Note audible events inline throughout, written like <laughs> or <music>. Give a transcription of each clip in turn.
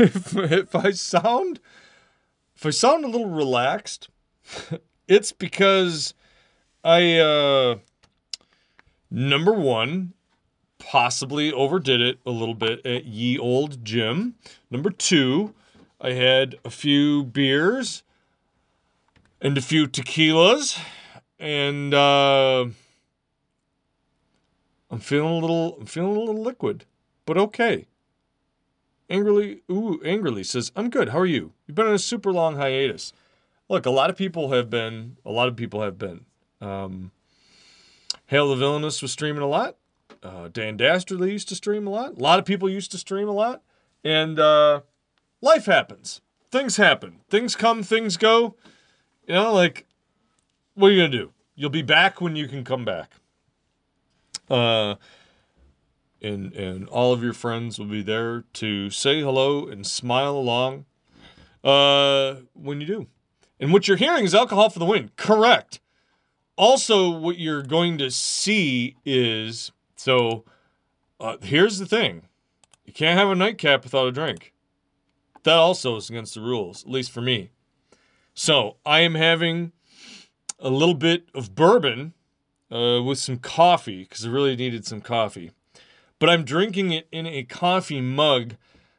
if, <laughs> if I sound if I sound a little relaxed, <laughs> it's because I uh number one possibly overdid it a little bit at ye old gym. Number two, I had a few beers and a few tequilas, and uh, I'm feeling a little, I'm feeling a little liquid, but okay. Angrily, ooh, angrily says, "I'm good. How are you? You've been on a super long hiatus. Look, a lot of people have been. A lot of people have been. Um, Hail the Villainous was streaming a lot. Uh, Dan Dastardly used to stream a lot. A lot of people used to stream a lot, and uh, life happens. Things happen. Things come. Things go. You know, like what are you gonna do? You'll be back when you can come back. Uh, and and all of your friends will be there to say hello and smile along. Uh, when you do, and what you're hearing is alcohol for the win. Correct. Also, what you're going to see is so. Uh, here's the thing: you can't have a nightcap without a drink. That also is against the rules, at least for me. So I am having a little bit of bourbon uh, with some coffee because I really needed some coffee. But I'm drinking it in a coffee mug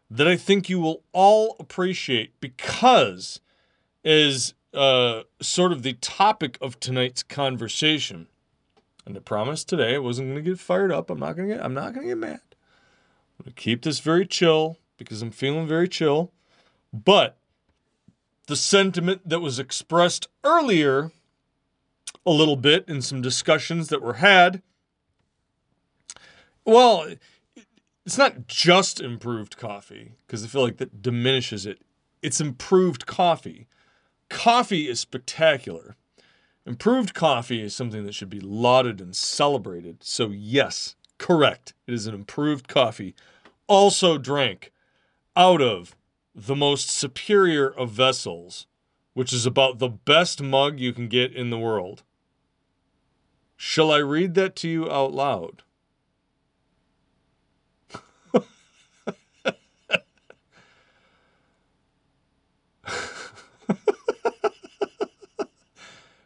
that I think you will all appreciate because, as uh, sort of the topic of tonight's conversation, and I promised today I wasn't going to get fired up. I'm not going to get. I'm not going to get mad. I'm going to keep this very chill because I'm feeling very chill. But the sentiment that was expressed earlier a little bit in some discussions that were had. Well, it's not just improved coffee because I feel like that diminishes it. It's improved coffee. Coffee is spectacular. Improved coffee is something that should be lauded and celebrated. So, yes, correct. It is an improved coffee. Also drank out of the most superior of vessels, which is about the best mug you can get in the world. Shall I read that to you out loud? <laughs>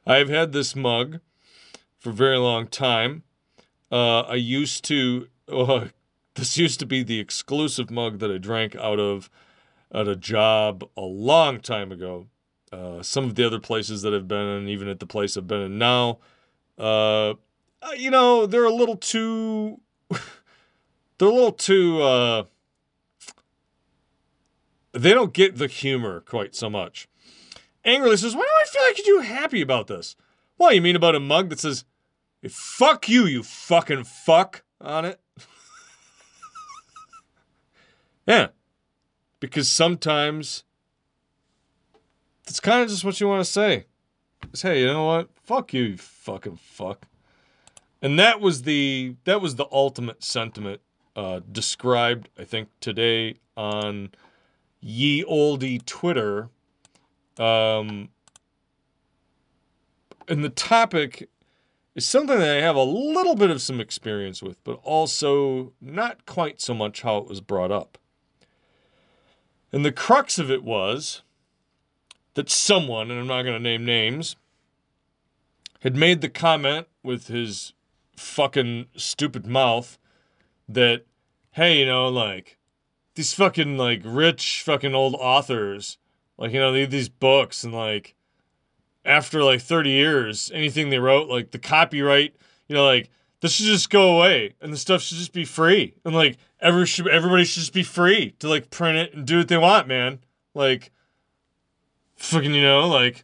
I've had this mug for a very long time. Uh, I used to, <laughs> uh, this used to be the exclusive mug that I drank out of at a job a long time ago. Uh, some of the other places that I've been in, even at the place I've been in now, uh, you know, they're a little too, <laughs> they're a little too, uh, they don't get the humor quite so much. Angrily says, Why do I feel like you're happy about this? What, you mean about a mug that says, fuck you, you fucking fuck on it? <laughs> yeah. Because sometimes it's kind of just what you want to say. It's, hey, you know what? Fuck you, you fucking fuck. And that was the that was the ultimate sentiment uh, described, I think, today on ye oldie Twitter. Um, and the topic is something that I have a little bit of some experience with, but also not quite so much how it was brought up. And the crux of it was that someone, and I'm not going to name names, had made the comment with his fucking stupid mouth that, hey, you know, like, these fucking, like, rich fucking old authors, like, you know, they these books, and, like, after, like, 30 years, anything they wrote, like, the copyright, you know, like, this should just go away, and the stuff should just be free. And, like, every should, everybody should just be free to, like, print it and do what they want, man. Like, fucking, you know, like,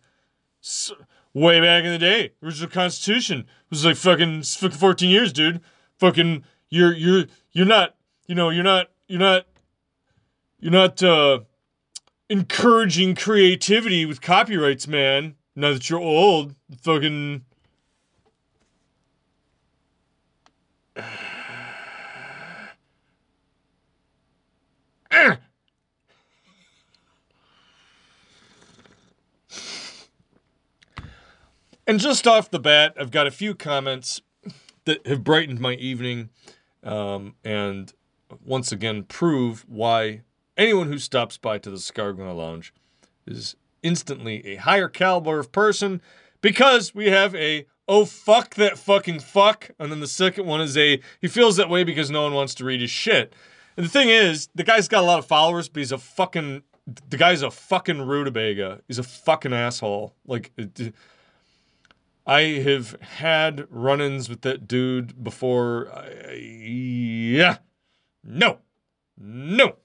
so, way back in the day. Original Constitution was like fucking fucking 14 years, dude. Fucking you're you're you're not, you know, you're not you're not you're not uh encouraging creativity with copyrights, man. Now that you're old, fucking And just off the bat, I've got a few comments that have brightened my evening um, and once again prove why anyone who stops by to the Scarguna Lounge is instantly a higher caliber of person because we have a oh fuck that fucking fuck. And then the second one is a he feels that way because no one wants to read his shit. And the thing is the guy's got a lot of followers but he's a fucking the guy's a fucking rutabaga. He's a fucking asshole. Like i have had run-ins with that dude before. I, yeah. No. No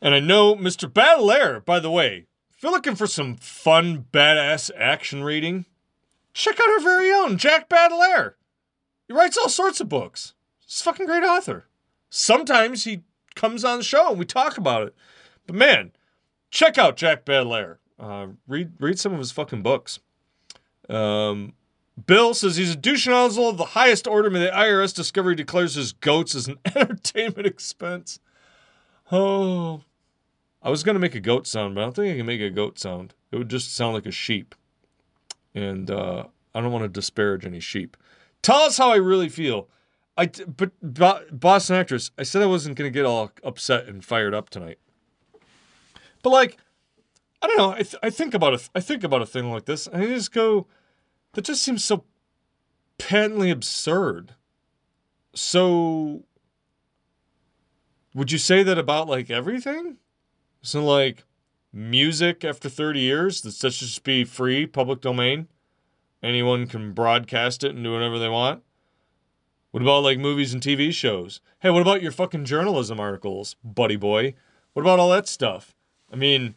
and I know Mr. Baudelaire, by the way, if you're looking for some fun, badass action reading, check out our very own Jack Baudelaire. He writes all sorts of books. He's a fucking great author. Sometimes he comes on the show and we talk about it. But man, check out Jack Baudelaire. Uh, read read some of his fucking books. Um, Bill says he's a douche nozzle of the highest order. May the IRS discovery declares his goats as an <laughs> entertainment expense. Oh, I was gonna make a goat sound, but I don't think I can make a goat sound. It would just sound like a sheep, and uh, I don't want to disparage any sheep. Tell us how I really feel. I but boss, Boston actress. I said I wasn't gonna get all upset and fired up tonight, but like, I don't know. I th- I think about a I think about a thing like this, and I just go, that just seems so patently absurd. So, would you say that about like everything? So like music after 30 years that should just be free, public domain. Anyone can broadcast it and do whatever they want. What about like movies and TV shows? Hey, what about your fucking journalism articles, buddy boy? What about all that stuff? I mean,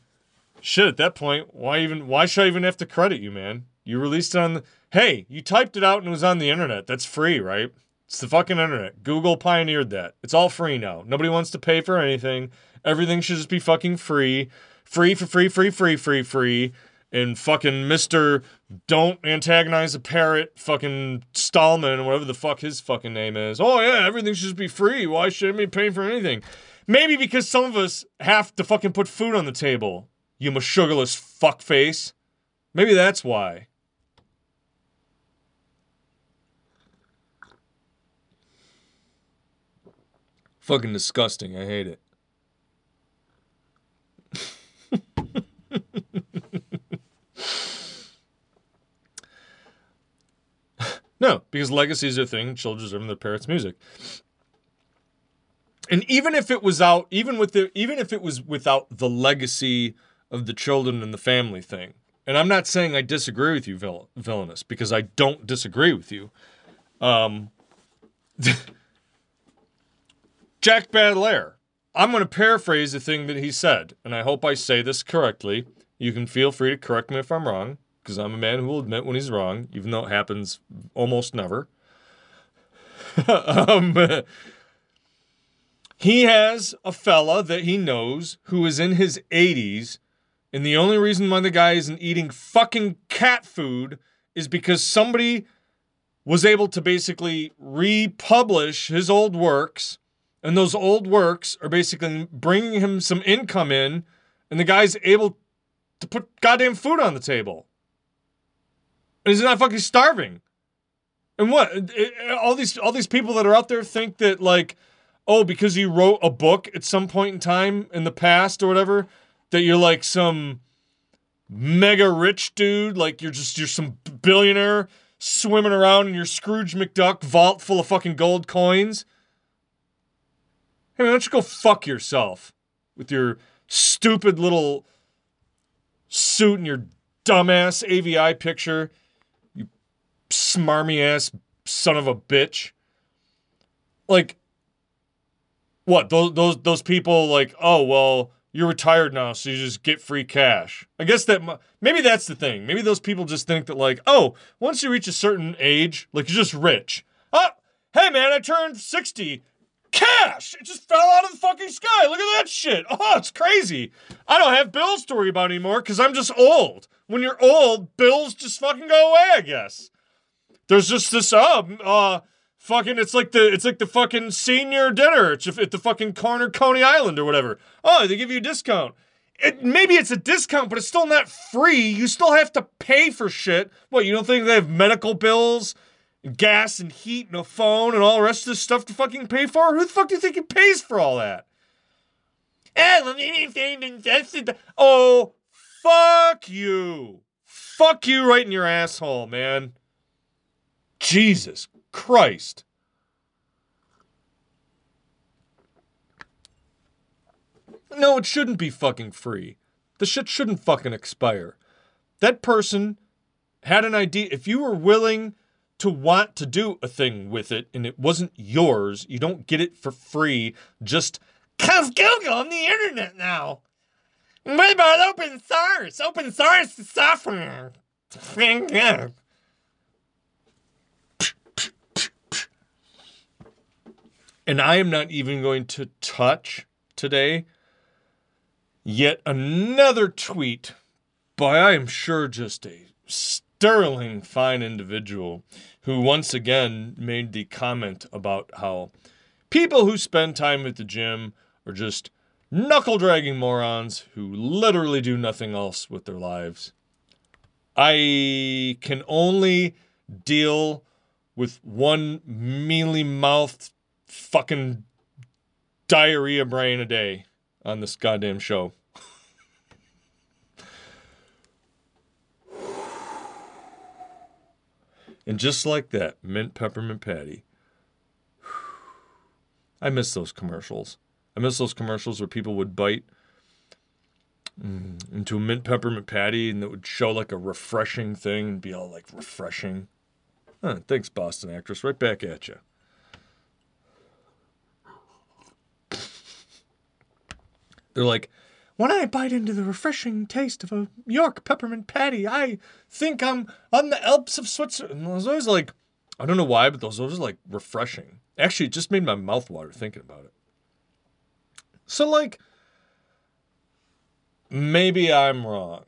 shit, at that point, why even why should I even have to credit you, man? You released it on the Hey, you typed it out and it was on the internet. That's free, right? It's the fucking internet. Google pioneered that. It's all free now. Nobody wants to pay for anything. Everything should just be fucking free. Free for free, free, free, free, free. And fucking Mr. Don't antagonize a parrot, fucking Stallman, whatever the fuck his fucking name is. Oh, yeah, everything should just be free. Why should I be paying for anything? Maybe because some of us have to fucking put food on the table, you sugarless fuckface. Maybe that's why. Fucking disgusting. I hate it. <laughs> no, because legacies are a thing. Children deserve their parents' music. And even if it was out, even with the, even if it was without the legacy of the children and the family thing, and I'm not saying I disagree with you, vill- villainous, because I don't disagree with you. Um, <laughs> Jack Baudelaire. I'm going to paraphrase the thing that he said, and I hope I say this correctly. You can feel free to correct me if I'm wrong, because I'm a man who will admit when he's wrong, even though it happens almost never. <laughs> um, he has a fella that he knows who is in his 80s, and the only reason why the guy isn't eating fucking cat food is because somebody was able to basically republish his old works and those old works are basically bringing him some income in, and the guy's able to put goddamn food on the table. And he's not fucking starving. And what? All these all these people that are out there think that like, oh, because you wrote a book at some point in time in the past or whatever, that you're like some mega rich dude, like you're just you're some billionaire swimming around in your Scrooge McDuck vault full of fucking gold coins. Hey, why don't you go fuck yourself with your stupid little suit and your dumbass AVI picture? You smarmy ass son of a bitch. Like, what? Those those those people like, oh well, you're retired now, so you just get free cash. I guess that maybe that's the thing. Maybe those people just think that like, oh, once you reach a certain age, like you're just rich. Oh, hey man, I turned sixty cash. It just fell out of the fucking sky. Look at that shit. Oh, it's crazy. I don't have bills to worry about anymore because I'm just old. When you're old, bills just fucking go away, I guess. There's just this, uh, uh, fucking, it's like the, it's like the fucking senior dinner at the fucking corner Coney Island or whatever. Oh, they give you a discount. It, maybe it's a discount, but it's still not free. You still have to pay for shit. What, you don't think they have medical bills? Gas and heat and a phone and all the rest of this stuff to fucking pay for? Who the fuck do you think it pays for all that? Eh, oh, fuck you. Fuck you right in your asshole, man. Jesus Christ. No, it shouldn't be fucking free. The shit shouldn't fucking expire. That person had an idea. If you were willing to want to do a thing with it and it wasn't yours, you don't get it for free just because Google on the internet now. What about open source? Open source software. And I am not even going to touch today yet another tweet by, I am sure, just a sterling fine individual who once again made the comment about how people who spend time at the gym are just knuckle dragging morons who literally do nothing else with their lives. I can only deal with one mealy mouthed fucking diarrhea brain a day on this goddamn show. And just like that, mint peppermint patty. <sighs> I miss those commercials. I miss those commercials where people would bite mm, into a mint peppermint patty and it would show like a refreshing thing and be all like refreshing. Huh, thanks, Boston actress. Right back at you. They're like, when I bite into the refreshing taste of a York peppermint patty, I think I'm on the Alps of Switzerland. And I was always like, I don't know why, but those are like refreshing. Actually, it just made my mouth water thinking about it. So like, maybe I'm wrong.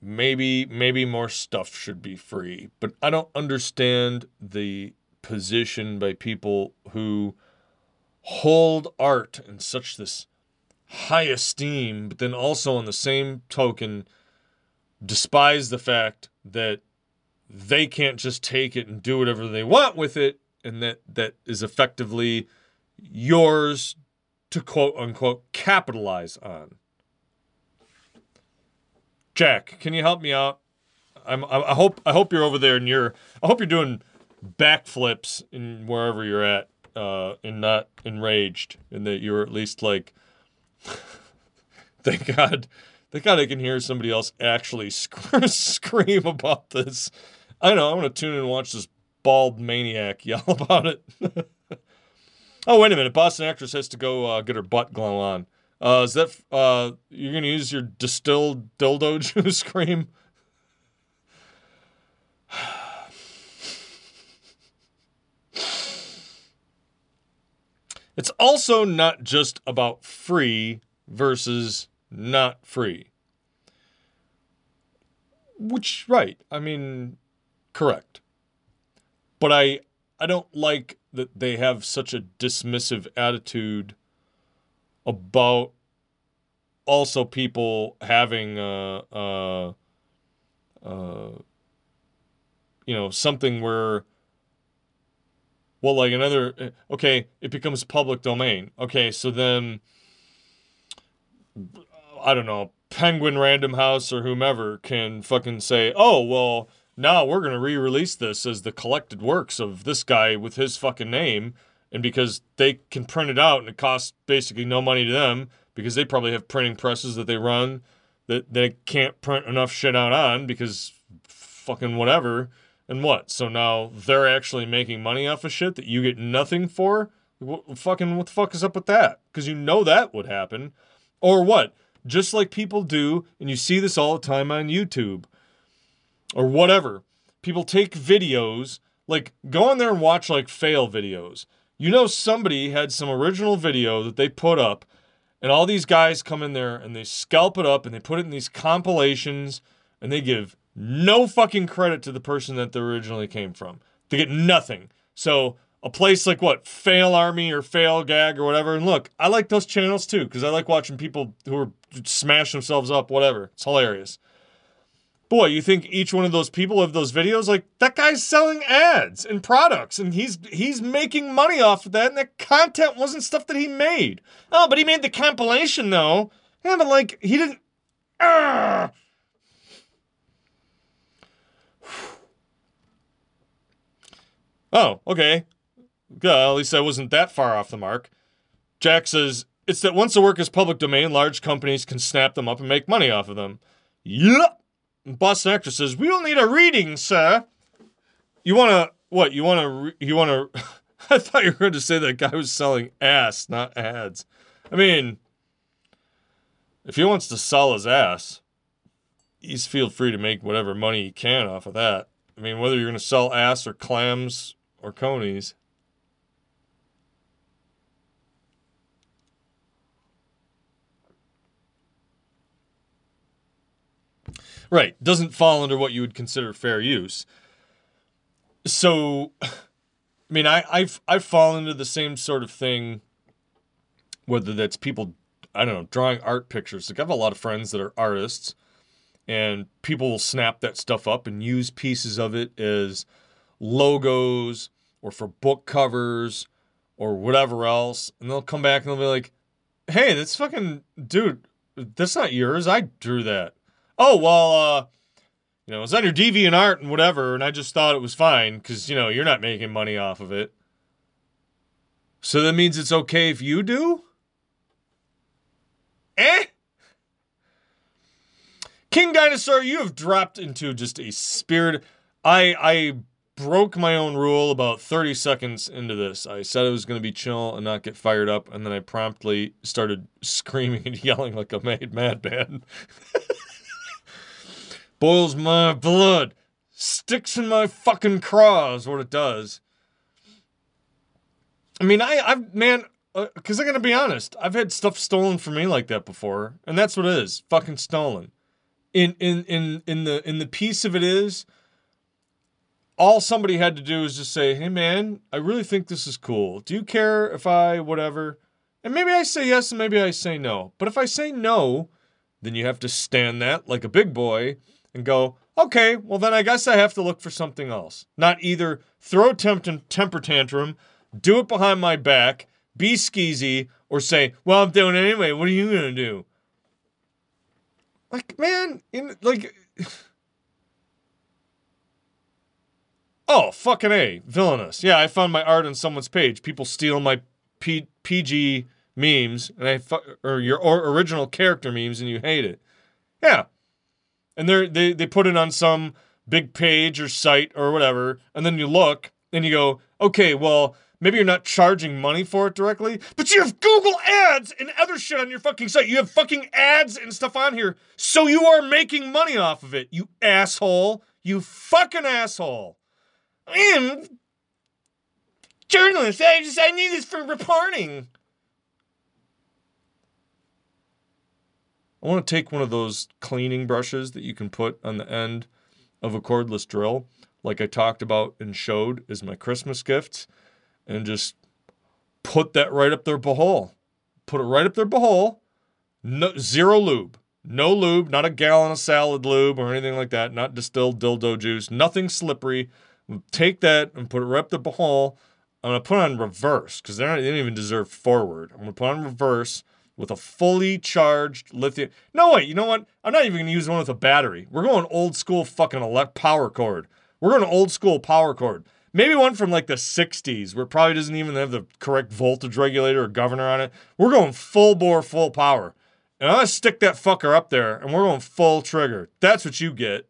Maybe maybe more stuff should be free, but I don't understand the position by people who hold art in such this high esteem, but then also on the same token, despise the fact that they can't just take it and do whatever they want with it, and that that is effectively yours to quote unquote capitalize on. Jack, can you help me out? I'm, I hope I hope you're over there and you're I hope you're doing backflips in wherever you're at, uh, and not enraged, and that you're at least like <laughs> Thank God. Thank God I can hear somebody else actually <laughs> scream about this. I know. I'm to tune in and watch this bald maniac yell <laughs> about it. oh, wait a minute. Boston actress has to go uh, get her butt glow on. Uh, is that uh, you're to use your distilled dildo juice cream? <sighs> <sighs> It's also not just about free versus not free. Which right, I mean correct. But I I don't like that they have such a dismissive attitude about also people having uh uh uh you know something where well, like another, eh, okay, it becomes public domain. Okay, so then, I don't know, Penguin Random House or whomever can fucking say, oh, well, now we're going to re release this as the collected works of this guy with his fucking name. And because they can print it out and it costs basically no money to them because they probably have printing presses that they run that they can't print enough shit out on because fucking whatever and what? So now they're actually making money off of shit that you get nothing for? What, fucking what the fuck is up with that? Because you know that would happen. Or what? Just like people do, and you see this all the time on YouTube or whatever. People take videos, like go on there and watch like fail videos. You know, somebody had some original video that they put up, and all these guys come in there and they scalp it up and they put it in these compilations and they give no fucking credit to the person that they originally came from. They get nothing. So a place like what Fail Army or Fail Gag or whatever. And look, I like those channels too because I like watching people who are smash themselves up. Whatever, it's hilarious. Boy, you think each one of those people of those videos? Like that guy's selling ads and products, and he's he's making money off of that. And that content wasn't stuff that he made. Oh, but he made the compilation though. Yeah, but like he didn't. Oh, okay. Well, at least I wasn't that far off the mark. Jack says it's that once the work is public domain, large companies can snap them up and make money off of them. Yep. Boston actor says, "We don't need a reading, sir. You want to what? You want to? Re- you want to? <laughs> I thought you were going to say that guy was selling ass, not ads. I mean, if he wants to sell his ass, he's feel free to make whatever money he can off of that. I mean, whether you're going to sell ass or clams or conies." Right. Doesn't fall under what you would consider fair use. So, I mean, I, I've I've fallen into the same sort of thing. Whether that's people, I don't know, drawing art pictures. Like I have a lot of friends that are artists, and people will snap that stuff up and use pieces of it as logos or for book covers or whatever else, and they'll come back and they'll be like, "Hey, that's fucking dude. That's not yours. I drew that." oh well uh you know it's on your deviant art and whatever and i just thought it was fine because you know you're not making money off of it so that means it's okay if you do eh king dinosaur you have dropped into just a spirit i i broke my own rule about 30 seconds into this i said i was going to be chill and not get fired up and then i promptly started <laughs> screaming and yelling like a mad madman <laughs> boils my blood, sticks in my fucking craw is what it does. I mean, I, I've, man, because uh, I'm to be honest, I've had stuff stolen from me like that before, and that's what it is, fucking stolen. In, in, in, in the, in the piece of it is, all somebody had to do is just say, hey man, I really think this is cool. Do you care if I, whatever? And maybe I say yes and maybe I say no. But if I say no, then you have to stand that like a big boy and go, okay, well, then I guess I have to look for something else. Not either throw a temp- temper tantrum, do it behind my back, be skeezy, or say, well, I'm doing it anyway. What are you going to do? Like, man, in, like. Oh, fucking A. Villainous. Yeah, I found my art on someone's page. People steal my P- PG memes, and I fu- or your or original character memes, and you hate it. Yeah, and they they they put it on some big page or site or whatever, and then you look and you go, okay, well, maybe you're not charging money for it directly, but you have Google ads and other shit on your fucking site. You have fucking ads and stuff on here, so you are making money off of it, you asshole. You fucking asshole. I am journalist. I just I need this for reporting. I want to take one of those cleaning brushes that you can put on the end of a cordless drill, like I talked about and showed as my Christmas gifts, and just put that right up their behole. Put it right up their behole. No, zero lube. No lube, not a gallon of salad lube or anything like that. Not distilled dildo juice. Nothing slippery. Take that and put it right up the hole. I'm gonna put on reverse because they don't even deserve forward. I'm gonna put on reverse with a fully charged lithium. No, wait, you know what? I'm not even going to use one with a battery. We're going old school fucking elect power cord. We're going old school power cord. Maybe one from like the 60s where it probably doesn't even have the correct voltage regulator or governor on it. We're going full bore, full power. And I'm going to stick that fucker up there and we're going full trigger. That's what you get.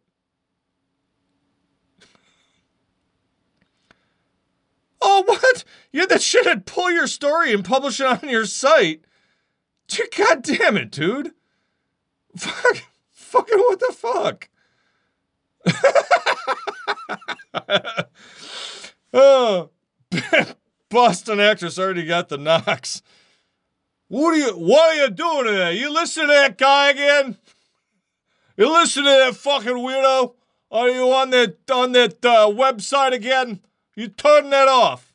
Oh, what? You had that shithead pull your story and publish it on your site. God damn it, dude. Fuck. Fucking what the fuck? <laughs> oh, <laughs> Boston actress already got the knocks. What are you? What are you doing there? You listen to that guy again? You listen to that fucking weirdo? Are you on that on that uh, website again? You turn that off.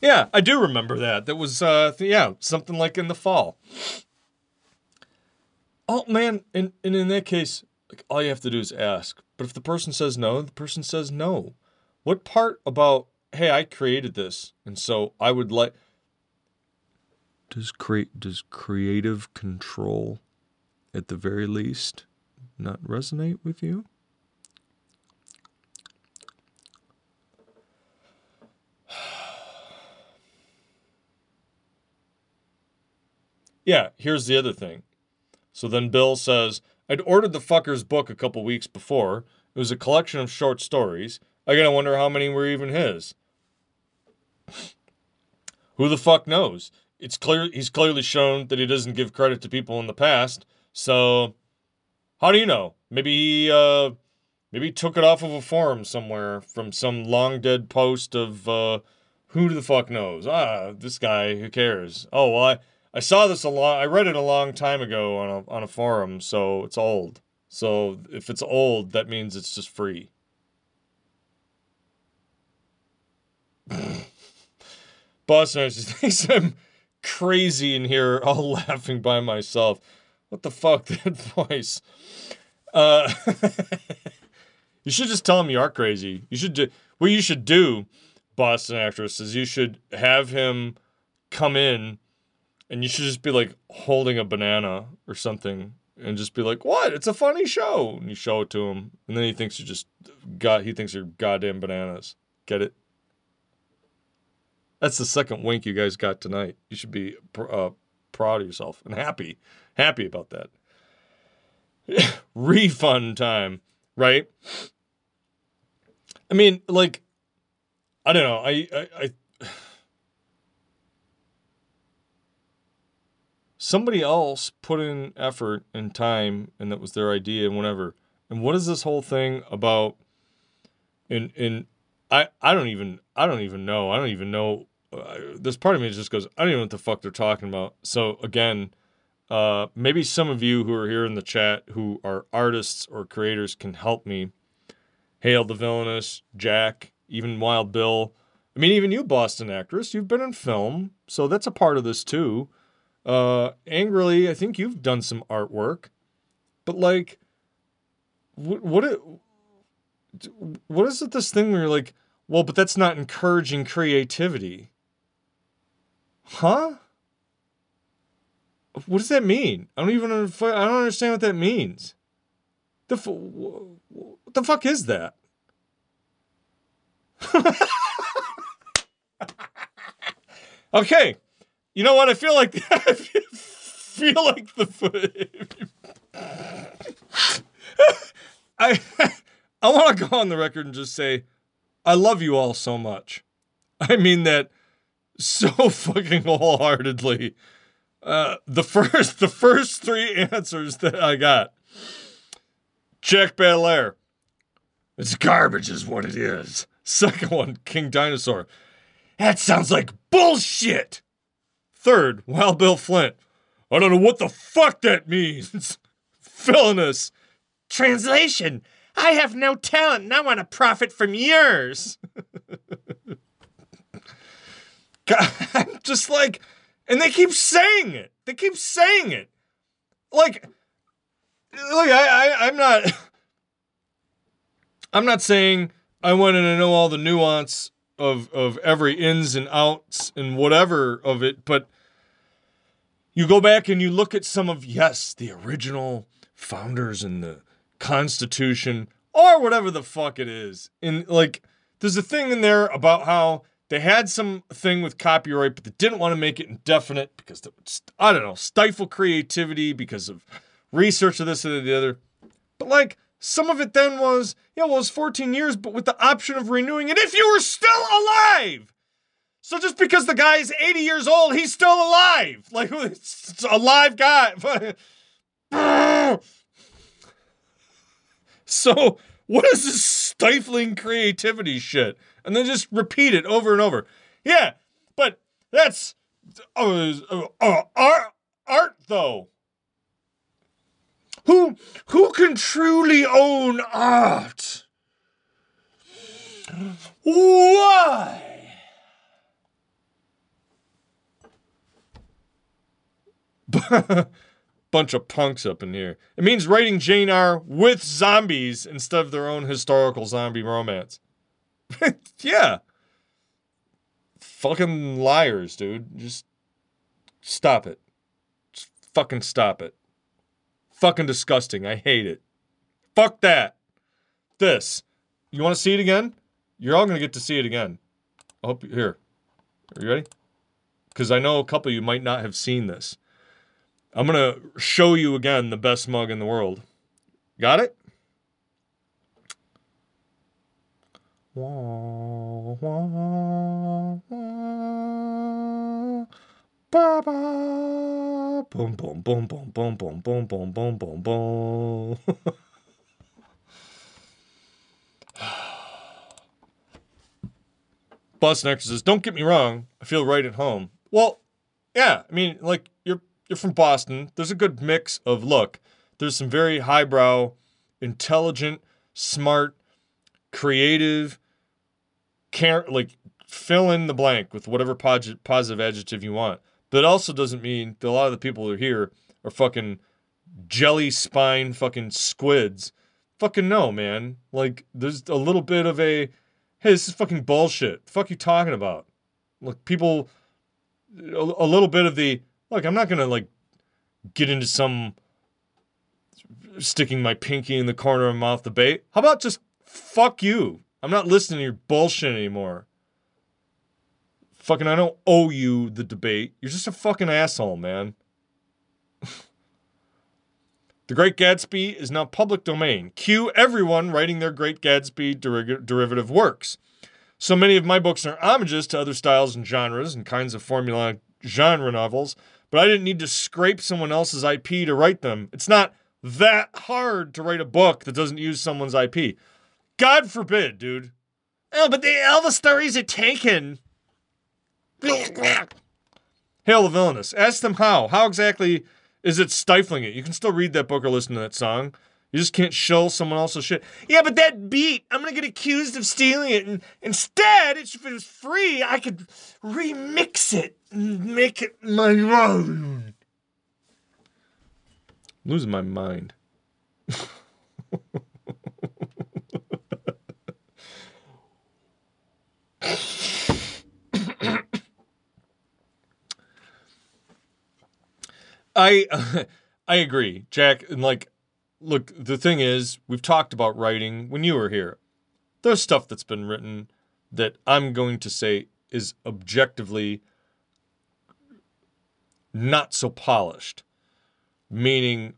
Yeah, I do remember that. That was uh yeah, something like in the fall. Oh man, and, and in that case, like all you have to do is ask. But if the person says no, the person says no. What part about hey, I created this, and so I would like does create does creative control at the very least not resonate with you? <sighs> Yeah, here's the other thing. So then Bill says, I'd ordered the fucker's book a couple weeks before. It was a collection of short stories. I gotta wonder how many were even his. <sighs> Who the fuck knows? It's clear he's clearly shown that he doesn't give credit to people in the past. So how do you know? Maybe he uh maybe he took it off of a forum somewhere from some long dead post of uh who the fuck knows? Ah, this guy, who cares? Oh, well I I saw this a long. I read it a long time ago on a on a forum, so it's old. So if it's old, that means it's just free. Boston just thinks I'm crazy in here, <laughs> all laughing by myself. What the fuck, <laughs> that voice? Uh, <laughs> you should just tell him you are crazy. You should do what you should do, Boston actress, is you should have him come in and you should just be like holding a banana or something and just be like, "What? It's a funny show." And you show it to him, and then he thinks you just got he thinks you're goddamn bananas. Get it? That's the second wink you guys got tonight. You should be uh, proud of yourself and happy, happy about that. <laughs> Refund time, right? I mean, like, I don't know. I, I, I somebody else put in effort and time and that was their idea and whatever and what is this whole thing about in in i i don't even i don't even know. I don't even know. Uh, this part of me just goes i don't even know what the fuck they're talking about. So again uh maybe some of you who are here in the chat who are artists or creators can help me. Hail the villainous jack even wild bill. I mean even you boston actress you've been in film so that's a part of this too. Uh, angrily, I think you've done some artwork, but like, what what what is it? This thing where you're like, well, but that's not encouraging creativity, huh? What does that mean? I don't even I don't understand what that means. The what the fuck is that? <laughs> okay, you know what? I feel like <laughs> I feel like the <laughs> I I want to go on the record and just say I love you all so much. I mean that so <laughs> fucking wholeheartedly. Uh, the first the first three answers that I got. Jack Belair. It's garbage is what it is. Second one, King Dinosaur. That sounds like bullshit. Third, Wild Bill Flint. I don't know what the fuck that means. <laughs> Villainous. Translation. I have no talent and I want to profit from yours. <laughs> I'm just like, and they keep saying it. They keep saying it. Like, look, I, I I'm not. I'm not saying I wanted to know all the nuance of of every ins and outs and whatever of it, but you go back and you look at some of, yes, the original founders and the Constitution or whatever the fuck it is. And like, there's a thing in there about how they had some thing with copyright, but they didn't want to make it indefinite because, I don't know, stifle creativity because of research of this and the other. But like, some of it then was, yeah, well, it was 14 years, but with the option of renewing it if you were still alive. So just because the guy is 80 years old, he's still alive. Like <laughs> it's a live guy. <laughs> So what is this stifling creativity shit? And then just repeat it over and over. Yeah, but that's uh, uh, uh art, art though. Who who can truly own art? Why? <laughs> Bunch of punks up in here. It means writing Jane Eyre with zombies instead of their own historical zombie romance. <laughs> yeah. Fucking liars, dude. Just stop it. Just fucking stop it. Fucking disgusting. I hate it. Fuck that. This. You want to see it again? You're all going to get to see it again. I hope you here. Are you ready? Because I know a couple of you might not have seen this. I'm going to show you again the best mug in the world. Got it? Wah, wah, wah. Ba, ba. Boom, boom, boom, boom, boom, boom, boom, boom, boom, boom, boom. Bus next says, "Don't get me wrong, I feel right at home." Well, yeah, I mean, like you're you're from Boston. There's a good mix of look. There's some very highbrow, intelligent, smart, creative, care like fill in the blank with whatever positive adjective you want. But it also doesn't mean that a lot of the people who are here are fucking jelly spine fucking squids. Fucking no, man. Like there's a little bit of a hey, this is fucking bullshit. The fuck you talking about? Look, people, a little bit of the look. I'm not gonna like get into some sticking my pinky in the corner of my mouth debate. How about just fuck you? I'm not listening to your bullshit anymore. Fucking, I don't owe you the debate. You're just a fucking asshole, man. <laughs> The Great Gatsby is now public domain. Cue everyone writing their Great Gatsby der- derivative works. So many of my books are homages to other styles and genres and kinds of formula genre novels, but I didn't need to scrape someone else's IP to write them. It's not that hard to write a book that doesn't use someone's IP. God forbid, dude. Oh, but the, all the stories are taken. Hail the villainous. Ask them how. How exactly is it stifling it? You can still read that book or listen to that song. You just can't show someone else's shit. Yeah, but that beat, I'm gonna get accused of stealing it. And instead, if it was free, I could remix it make it my own. Losing my mind. I I agree, Jack. And like, look, the thing is, we've talked about writing when you were here. There's stuff that's been written that I'm going to say is objectively not so polished. Meaning,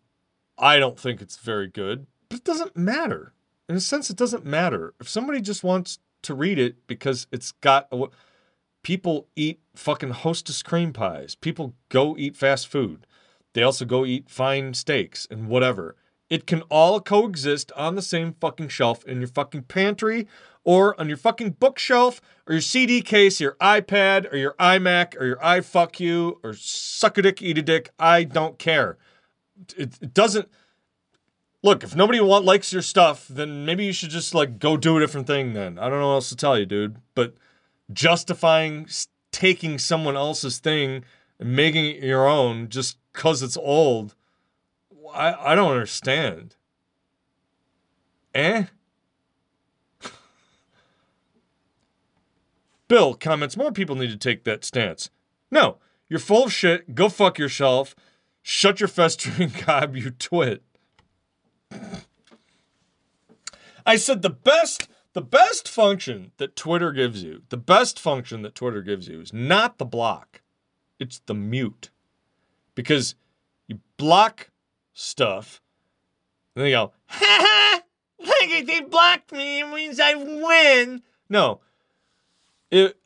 I don't think it's very good, but it doesn't matter. In a sense, it doesn't matter. If somebody just wants to read it because it's got people eat fucking hostess cream pies. People go eat fast food. They also go eat fine steaks and whatever. It can all coexist on the same fucking shelf in your fucking pantry or on your fucking bookshelf or your CD case, your iPad or your iMac or your iFuck you or suck a dick, eat a dick. I don't care. It, it doesn't. Look, if nobody want likes your stuff, then maybe you should just like go do a different thing. Then I don't know what else to tell you, dude. But justifying taking someone else's thing and making it your own just because it's old. I, I don't understand. Eh? <laughs> Bill comments more people need to take that stance. No, you're full of shit. Go fuck yourself. Shut your festering <laughs> gob, you twit. I said the best the best function that Twitter gives you, the best function that Twitter gives you is not the block. It's the mute because you block stuff, and they go, ha ha, they blocked me, it means I win. No, it.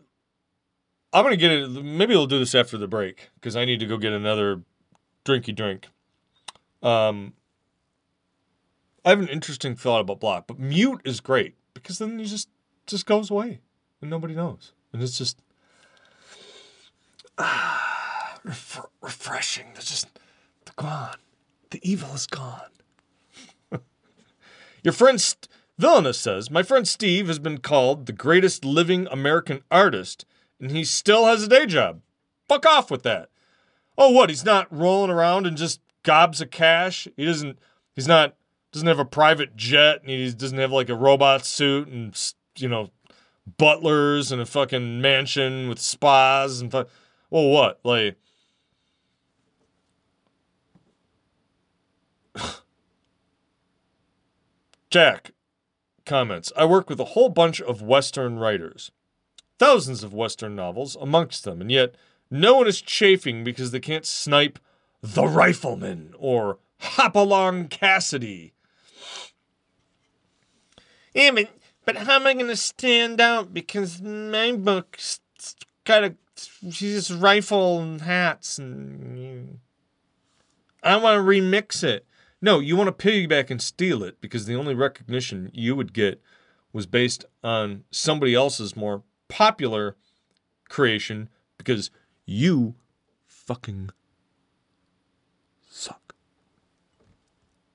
I'm gonna get it. Maybe we'll do this after the break because I need to go get another drinky drink. Um, I have an interesting thought about block, but mute is great because then you just just goes away and nobody knows, and it's just. <sighs> <sighs> Ah ref- refreshing. They're just they're. The evil is gone. <laughs> Your friend St- Villainous says, My friend Steve has been called the greatest living American artist, and he still has a day job. Fuck off with that. Oh, what? He's not rolling around and just gobs of cash. He doesn't. He's not. Doesn't have a private jet, and he doesn't have like a robot suit and you know, butlers and a fucking mansion with spas and. Fu- well, what? Like. Jack comments I work with a whole bunch of Western writers, thousands of Western novels amongst them, and yet no one is chafing because they can't snipe The Rifleman or Hopalong Cassidy. Yeah, but, but how am I going to stand out? Because my book's got a she's just rifle and hats and I want to remix it. No, you want to piggyback and steal it because the only recognition you would get was based on somebody else's more popular creation because you fucking suck.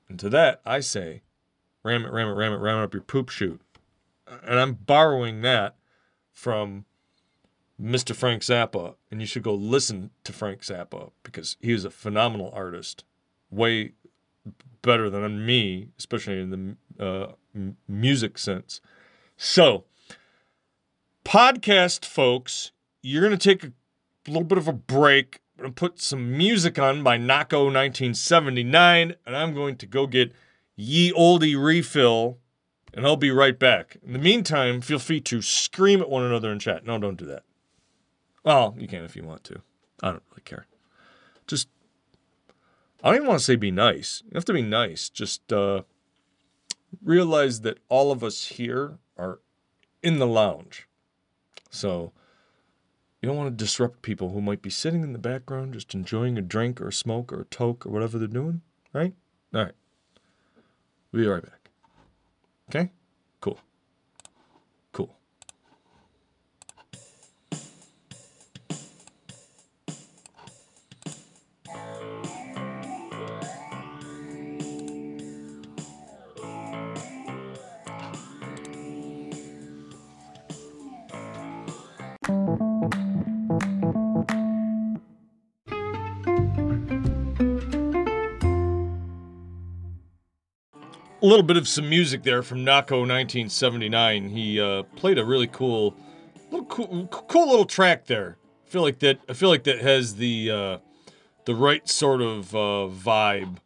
And to that, I say, ram it, ram it, ram it, ram it up your poop chute. And I'm borrowing that from Mr. Frank Zappa. And you should go listen to Frank Zappa because he was a phenomenal artist. Way better than me, especially in the uh, m- music sense. So, podcast folks, you're going to take a little bit of a break. I'm going to put some music on by Nako 1979, and I'm going to go get Ye Oldie Refill, and I'll be right back. In the meantime, feel free to scream at one another in chat. No, don't do that. Well, you can if you want to. I don't really care. Just I don't even want to say be nice. You have to be nice. Just uh, realize that all of us here are in the lounge. So you don't want to disrupt people who might be sitting in the background just enjoying a drink or a smoke or a toke or whatever they're doing, right? All right. We'll be right back. Okay? Little bit of some music there from Nako 1979. He uh, played a really cool, little cool, cool little track there. I feel like that. I feel like that has the uh, the right sort of uh, vibe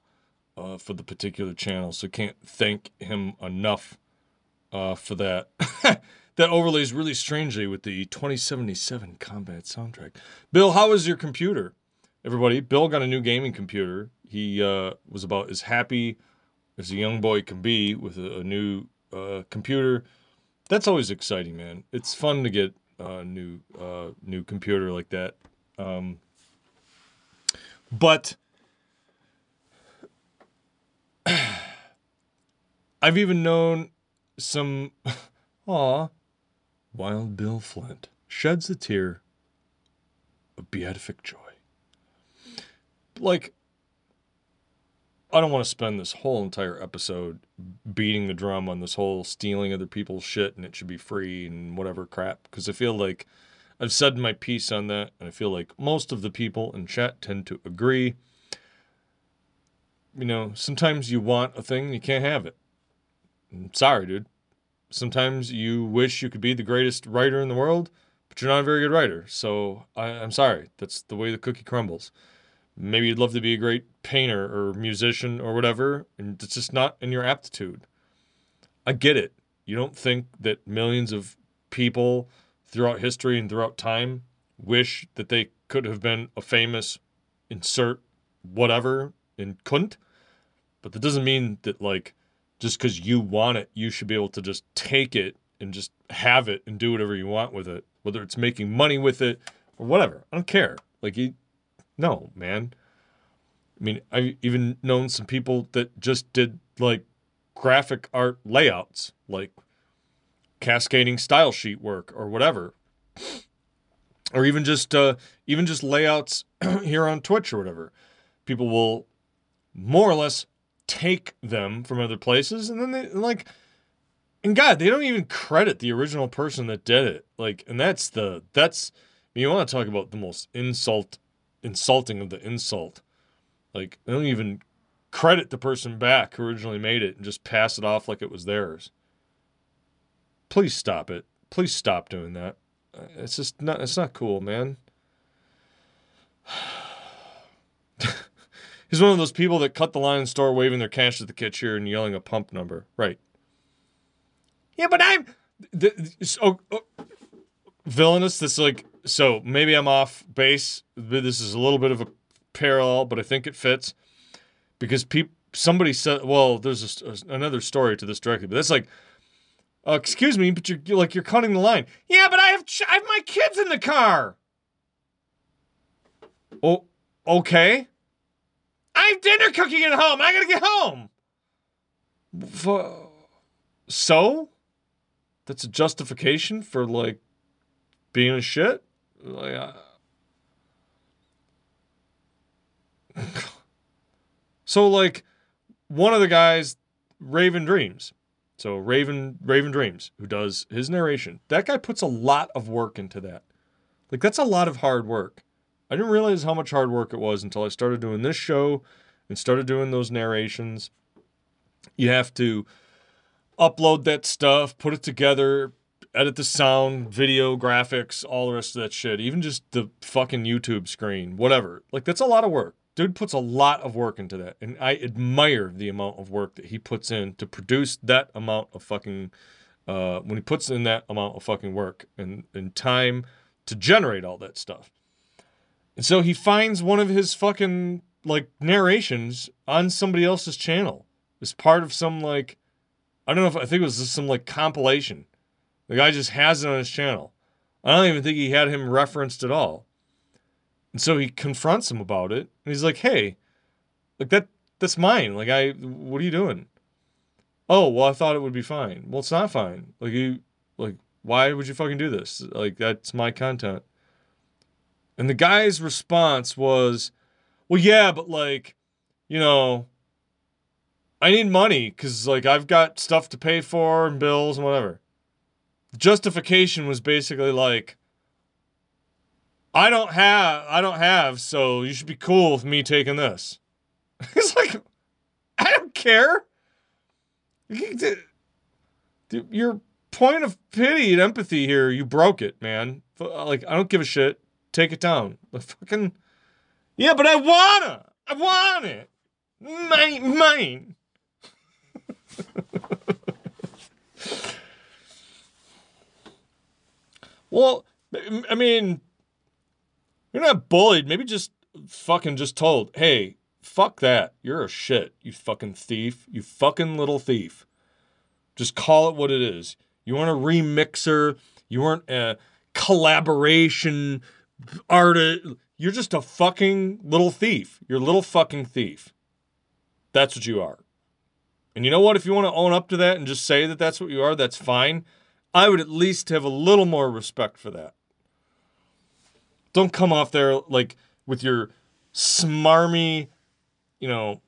uh, for the particular channel. So can't thank him enough uh, for that. <laughs> that overlays really strangely with the 2077 combat soundtrack. Bill, how is your computer? Everybody, Bill got a new gaming computer. He uh, was about as happy as a young boy can be with a, a new uh, computer. That's always exciting, man. It's fun to get a new uh, new computer like that. Um, but <clears throat> I've even known some. <laughs> Aw, Wild Bill Flint sheds a tear of beatific joy. Like I don't want to spend this whole entire episode beating the drum on this whole stealing other people's shit and it should be free and whatever crap because I feel like I've said my piece on that and I feel like most of the people in chat tend to agree. You know, sometimes you want a thing and you can't have it. I'm sorry, dude. Sometimes you wish you could be the greatest writer in the world, but you're not a very good writer. So I, I'm sorry. That's the way the cookie crumbles maybe you'd love to be a great painter or musician or whatever, and it's just not in your aptitude. I get it. You don't think that millions of people throughout history and throughout time wish that they could have been a famous insert whatever and couldn't. But that doesn't mean that like just because you want it, you should be able to just take it and just have it and do whatever you want with it, whether it's making money with it or whatever. I don't care. Like you, no, man. I mean, I've even known some people that just did like graphic art layouts, like cascading style sheet work or whatever. Or even just uh, even just layouts <clears throat> here on Twitch or whatever. People will more or less take them from other places and then they like and God, they don't even credit the original person that did it. Like, and that's the that's you want to talk about the most insult insulting of the insult. Like they don't even credit the person back who originally made it and just pass it off like it was theirs. Please stop it. Please stop doing that. Uh, It's just not. It's not cool, man. <sighs> He's one of those people that cut the line in the store, waving their cash at the cashier and yelling a pump number. Right. Yeah, but I'm. th- th- So, oh, villainous. This like so maybe I'm off base. This is a little bit of a parallel, but I think it fits because people. Somebody said, well, there's a s another story to this directly, but that's like, uh, excuse me, but you're you're like you're cutting the line. Yeah, but I have ch- I have my kids in the car. Oh, okay. I have dinner cooking at home. I gotta get home. F- So, that's a justification for like being a shit. Like, uh... so like one of the guys, Raven Dreams. So Raven Raven Dreams, who does his narration, that guy puts a lot of work into that. Like that's a lot of hard work. I didn't realize how much hard work it was until I started doing this show and started doing those narrations. You have to upload that stuff, put it together, edit the sound, video, graphics, all the rest of that shit. Even just the fucking YouTube screen, whatever. Like that's a lot of work. Dude puts a lot of work into that, and I admire the amount of work that he puts in to produce that amount of fucking. Uh, when he puts in that amount of fucking work and, and time to generate all that stuff. And so he finds one of his fucking like narrations on somebody else's channel as part of some like I don't know if I think it was just some like compilation. The guy just has it on his channel. I don't even think he had him referenced at all. And so he confronts him about it, and he's like, "Hey, like that that's mine. Like I what are you doing?" "Oh, well, I thought it would be fine." "Well, it's not fine. Like you like why would you fucking do this? Like that's my content." And the guy's response was, "Well, yeah, but like, you know, I need money cuz like I've got stuff to pay for and bills and whatever." Justification was basically like I don't have I don't have, so you should be cool with me taking this. <laughs> it's like I don't care. Your point of pity and empathy here, you broke it, man. Uh, like I don't give a shit. Take it down. Like fucking Yeah, but I wanna. I want it. Mine mine. <laughs> well, I mean, you're not bullied. Maybe just fucking just told, hey, fuck that. You're a shit. You fucking thief. You fucking little thief. Just call it what it is. You want a remixer. You weren't a collaboration artist. You're just a fucking little thief. You're a little fucking thief. That's what you are. And you know what? If you want to own up to that and just say that that's what you are, that's fine. I would at least have a little more respect for that. Don't come off there like with your smarmy, you know,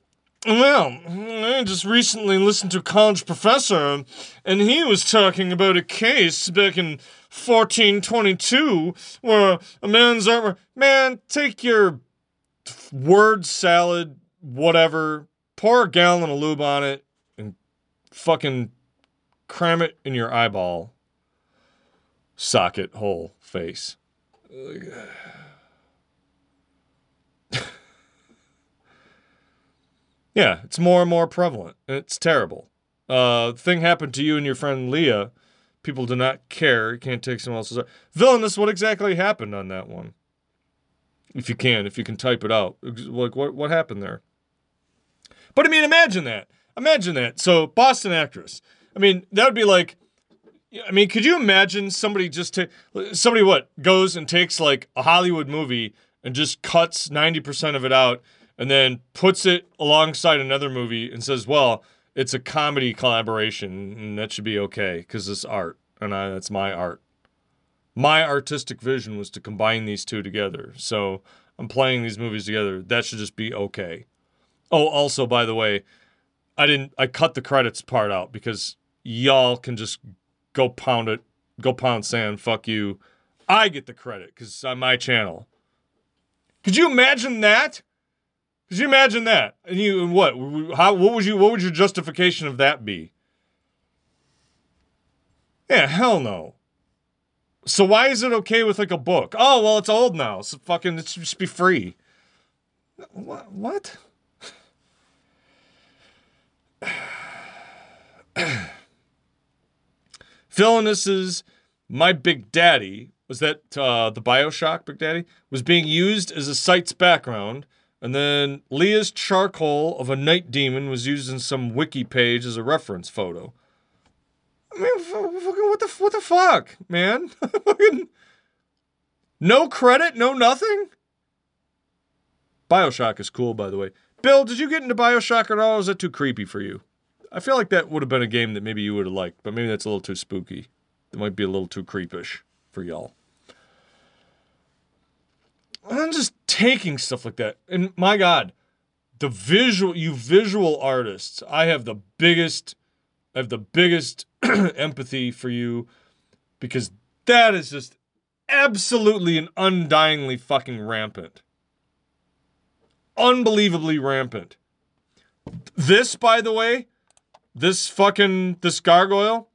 well, I just recently listened to a college professor, and he was talking about a case back in 1422 where a man's armor. Man, take your word salad, whatever, pour a gallon of lube on it, and fucking cram it in your eyeball, socket hole face. <laughs> Yeah, it's more and more prevalent. It's terrible. Uh, thing happened to you and your friend Leah. People do not care. You can't take someone else's. Villainous, what exactly happened on that one? If you can, if you can type it out. Like, what, what happened there? But I mean, imagine that. Imagine that. So, Boston actress. I mean, that would be like. I mean, could you imagine somebody just to somebody what goes and takes like a Hollywood movie and just cuts ninety percent of it out and then puts it alongside another movie and says, "Well, it's a comedy collaboration, and that should be okay because it's art, and I, that's my art. My artistic vision was to combine these two together, so I'm playing these movies together. That should just be okay." Oh, also, by the way, I didn't. I cut the credits part out because y'all can just go pound it, go pound sand. Fuck you. I get the credit because it's on my channel. Could you imagine that? Could you imagine that? And you what? How? What would you? What would your justification of that be? Yeah, hell no. So why is it okay with like a book? Oh well, it's old now. So fucking, it should just be free. What? What? Villainous's My Big Daddy was that uh, the Bioshock Big Daddy was being used as a site's background, and then Leah's charcoal of a night demon was used in some wiki page as a reference photo. I mean, what the what the fuck, man? <laughs> no credit, no nothing. Bioshock is cool, by the way. Bill, did you get into Bioshock at all? Is that too creepy for you? I feel like that would have been a game that maybe you would have liked, but maybe that's a little too spooky. It might be a little too creepish for y'all. I'm just taking stuff like that. And my God, the visual, you visual artists, I have the biggest, I have the biggest <clears throat> empathy for you because that is just absolutely and undyingly fucking rampant. Unbelievably rampant. This, by the way, this fucking, this gargoyle,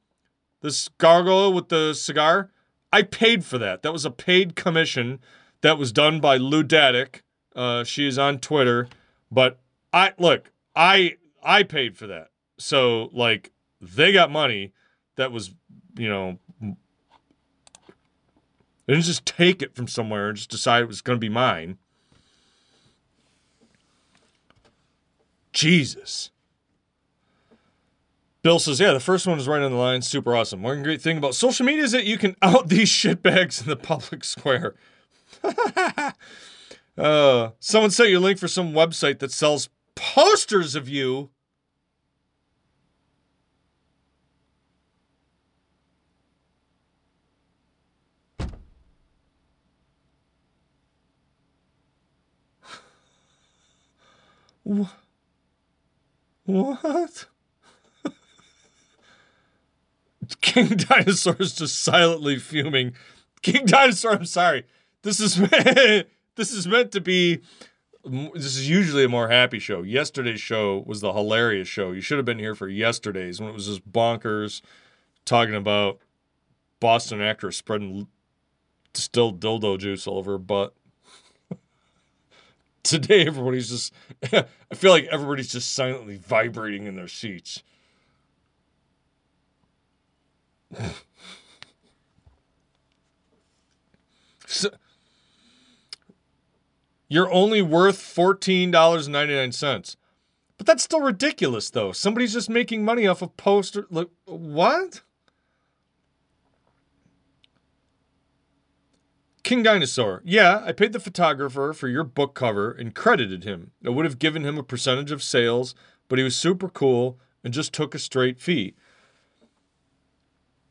this gargoyle with the cigar, I paid for that. That was a paid commission that was done by Ludatic. Uh, she is on Twitter, but I look, I I paid for that. So like they got money that was, you know, they didn't just take it from somewhere and just decide it was going to be mine. Jesus. Bill says, yeah, the first one is right on the line. Super awesome. One great thing about social media is that you can out <laughs> these shitbags in the public square. <laughs> uh, someone sent you a link for some website that sells posters of you. <laughs> What? What? King <laughs> Dinosaur is just silently fuming. King Dinosaur, I'm sorry. This is <laughs> this is meant to be. This is usually a more happy show. Yesterday's show was the hilarious show. You should have been here for yesterday's when it was just bonkers, talking about Boston actress spreading distilled dildo juice all over her butt. <laughs> Today, everybody's just. I feel like everybody's just silently vibrating in their seats. <laughs> so, you're only worth $14.99. But that's still ridiculous, though. Somebody's just making money off of poster. Like, what? King Dinosaur. Yeah, I paid the photographer for your book cover and credited him. I would have given him a percentage of sales, but he was super cool and just took a straight fee.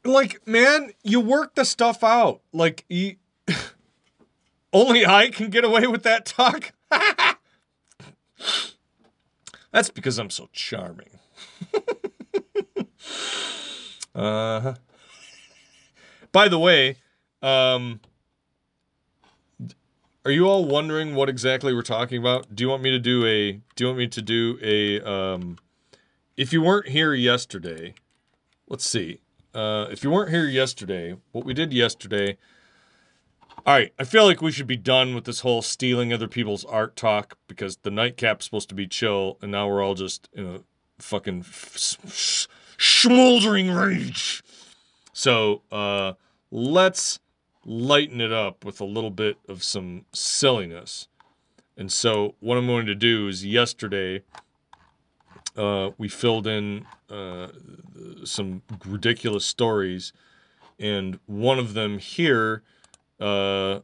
Like, man, you work the stuff out. Like, you. <laughs> Only I can get away with that talk? <laughs> That's because I'm so charming. <laughs> uh-huh. By the way, um, are you all wondering what exactly we're talking about? Do you want me to do a do you want me to do a um if you weren't here yesterday, let's see. Uh if you weren't here yesterday, what we did yesterday all right, I feel like we should be done with this whole stealing other people's art talk because the nightcap's supposed to be chill, and now we're all just in a fucking smoldering rage. So uh, let's lighten it up with a little bit of some silliness. And so what I'm going to do is yesterday uh, we filled in uh, some ridiculous stories, and one of them here uh,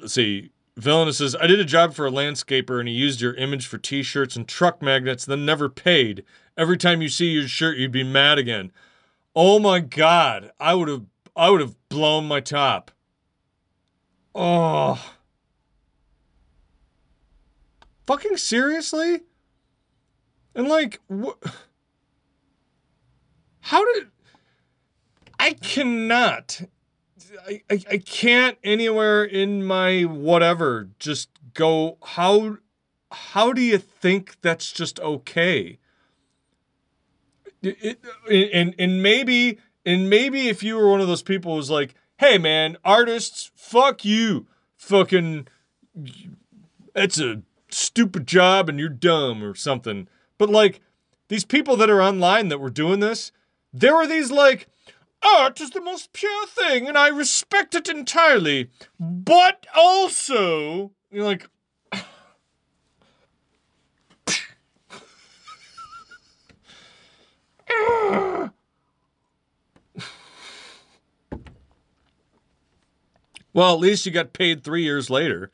let's see. Villainous says, I did a job for a landscaper and he used your image for t shirts and truck magnets, then never paid. Every time you see your shirt, you'd be mad again. Oh my god. I would have I would have blown my top. Oh. Fucking seriously? And like what How did I cannot I, I, I can't anywhere in my whatever just go, how how do you think that's just okay? It, it, and and maybe and maybe if you were one of those people who's like, hey man, artists, fuck you, fucking, it's a stupid job and you're dumb or something. But like these people that are online that were doing this, there were these like, art is the most pure thing and I respect it entirely. But also, you're like, <laughs> well, at least you got paid three years later.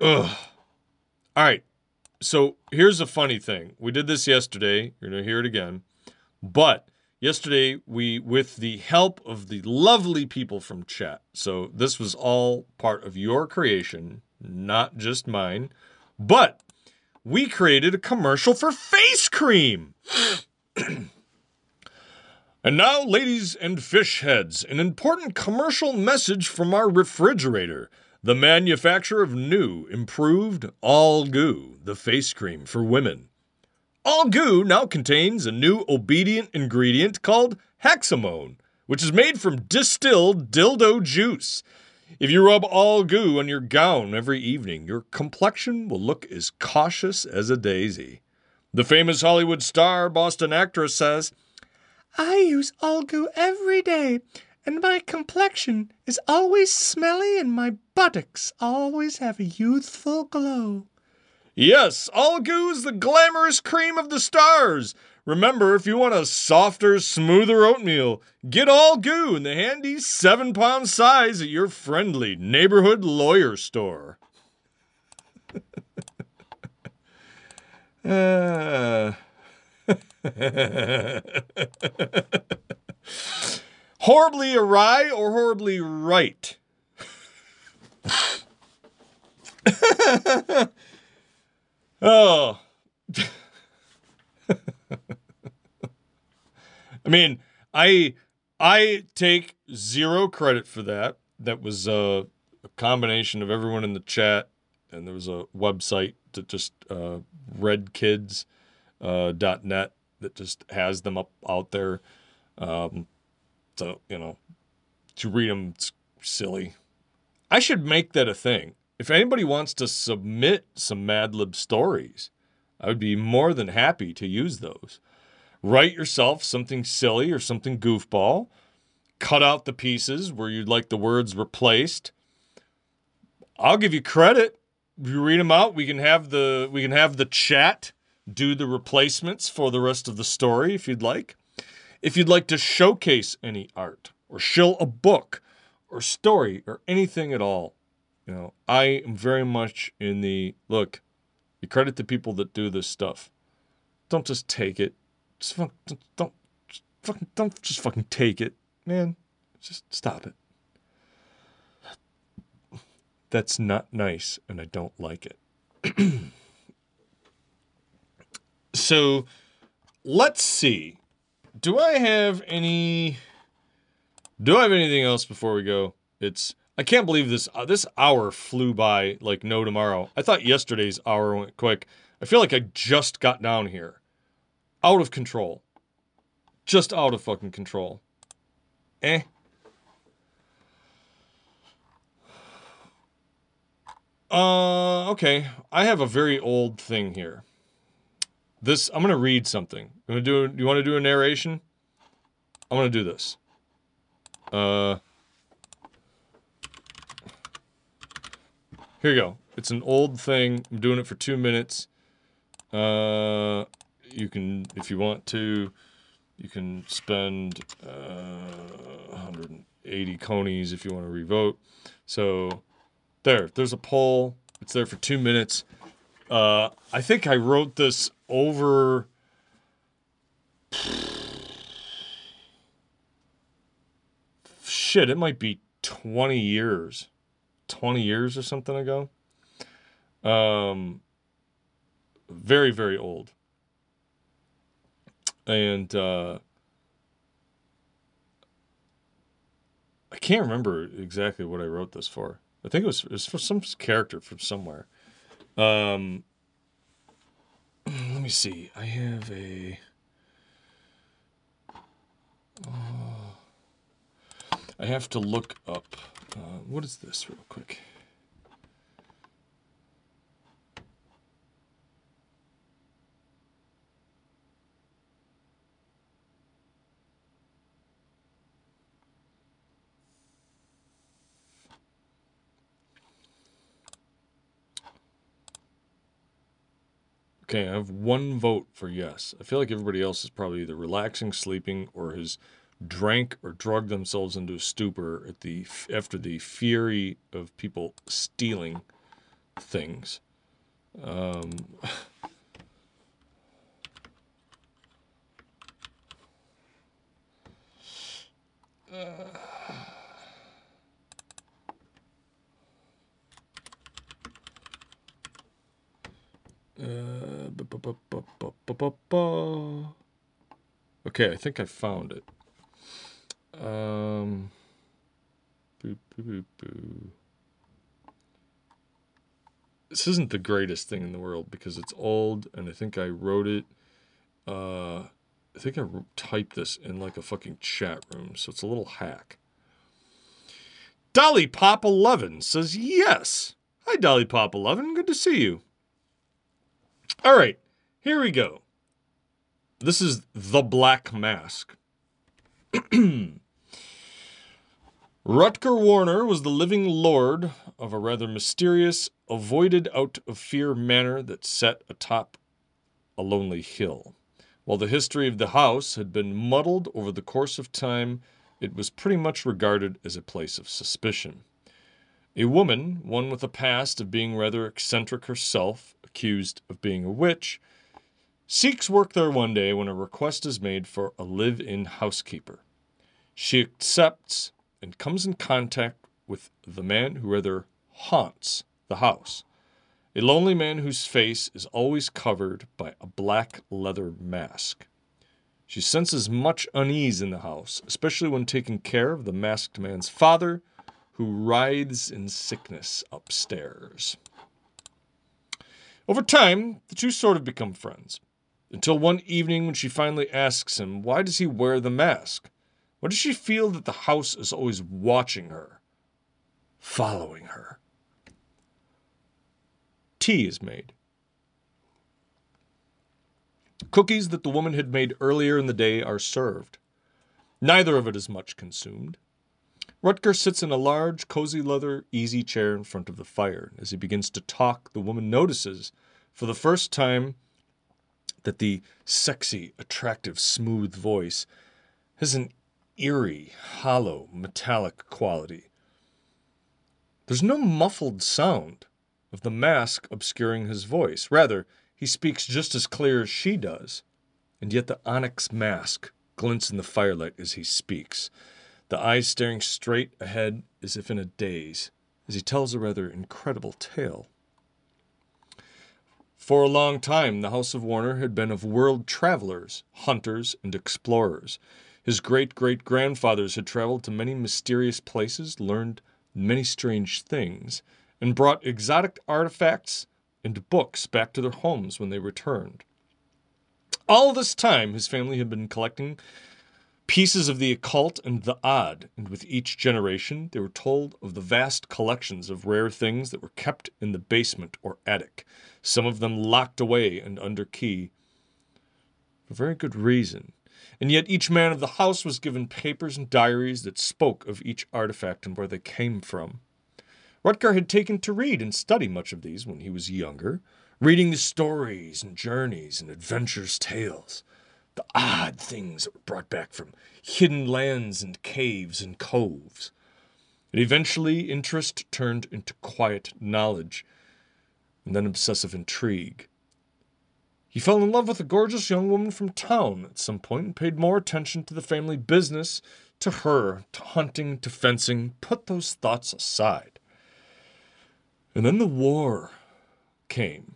Ugh. All right. So here's a funny thing. We did this yesterday. You're going to hear it again. But yesterday, we, with the help of the lovely people from chat, so this was all part of your creation, not just mine, but we created a commercial for face cream. <clears throat> and now, ladies and fish heads, an important commercial message from our refrigerator. The manufacturer of new, improved All Goo, the face cream for women. All Goo now contains a new obedient ingredient called hexamone, which is made from distilled dildo juice. If you rub All Goo on your gown every evening, your complexion will look as cautious as a daisy. The famous Hollywood star, Boston actress says, I use All Goo every day and my complexion is always smelly and my buttocks always have a youthful glow. Yes, All Goo is the glamorous cream of the stars. Remember, if you want a softer, smoother oatmeal, get All Goo in the handy seven pound size at your friendly neighborhood lawyer store. uh. <laughs> <laughs> horribly awry or horribly right? <laughs> oh. <laughs> I mean, I I take zero credit for that. That was a, combination of everyone in the chat, and there was a website that just uh, redkids.net uh, .net that just has them up out there. Um, so, you know, to read them, it's silly. I should make that a thing. If anybody wants to submit some Mad Lib stories, I would be more than happy to use those. Write yourself something silly or something goofball. Cut out the pieces where you'd like the words replaced. I'll give you credit. If you read them out, we can have the we can have the chat do the replacements for the rest of the story if you'd like. If you'd like to showcase any art or shill a book or story or anything at all, you know, I am very much in the look, you credit the people that do this stuff. Don't just take it. Just fuck, don't, just fucking, don't just fucking take it, man. Just stop it. That's not nice, and I don't like it. <clears throat> so, let's see do I have any? Do I have anything else before we go? It's I can't believe this uh, this hour flew by like no tomorrow. I thought yesterday's hour went quick. I feel like I just got down here. Out of control. Just out of fucking control. Eh. Uh okay. I have a very old thing here. This I'm gonna read something. I'm gonna do. You want to do a narration? I'm gonna do this. Uh, here you go. It's an old thing. I'm doing it for two minutes. Uh, you can, if you want to, you can spend uh, 180 conies if you want to revote. So there, there's a poll. It's there for two minutes. Uh, I think I wrote this over shit, it might be 20 years. 20 years or something ago. Um very very old. And uh I can't remember exactly what I wrote this for. I think it was, it was for some character from somewhere. Um, let me see. I have a. Uh, I have to look up. Uh, what is this, real quick? Okay, I have one vote for yes. I feel like everybody else is probably either relaxing, sleeping, or has drank or drugged themselves into a stupor at the after the fury of people stealing things. Um, <sighs> uh, Uh, okay, I think I found it. Um, boo, boo, boo, this isn't the greatest thing in the world because it's old, and I think I wrote it. Uh, I think I typed this in like a fucking chat room, so it's a little hack. Dolly Pop 11 says yes. Hi, Dolly Pop 11. Good to see you. All right, here we go. This is The Black Mask. <clears throat> Rutger Warner was the living lord of a rather mysterious, avoided out of fear manor that sat atop a lonely hill. While the history of the house had been muddled over the course of time, it was pretty much regarded as a place of suspicion. A woman, one with a past of being rather eccentric herself, accused of being a witch, seeks work there one day when a request is made for a live in housekeeper. She accepts and comes in contact with the man who rather haunts the house. A lonely man whose face is always covered by a black leather mask. She senses much unease in the house, especially when taking care of the masked man's father, who writhes in sickness upstairs. Over time, the two sort of become friends. Until one evening when she finally asks him, why does he wear the mask? Why does she feel that the house is always watching her, following her? Tea is made. Cookies that the woman had made earlier in the day are served. Neither of it is much consumed. Rutger sits in a large, cozy leather easy chair in front of the fire. As he begins to talk, the woman notices, for the first time, that the sexy, attractive, smooth voice has an eerie, hollow, metallic quality. There's no muffled sound of the mask obscuring his voice. Rather, he speaks just as clear as she does, and yet the onyx mask glints in the firelight as he speaks the eyes staring straight ahead as if in a daze, as he tells a rather incredible tale. For a long time, the House of Warner had been of world travelers, hunters, and explorers. His great great grandfathers had traveled to many mysterious places, learned many strange things, and brought exotic artifacts and books back to their homes when they returned. All this time, his family had been collecting pieces of the occult and the odd, and with each generation they were told of the vast collections of rare things that were kept in the basement or attic, some of them locked away and under key. For very good reason. And yet each man of the house was given papers and diaries that spoke of each artifact and where they came from. Rutger had taken to read and study much of these when he was younger, reading the stories and journeys and adventures tales the odd things that were brought back from hidden lands and caves and coves. And eventually, interest turned into quiet knowledge, and then obsessive intrigue. He fell in love with a gorgeous young woman from town at some point and paid more attention to the family business, to her, to hunting, to fencing, put those thoughts aside. And then the war came.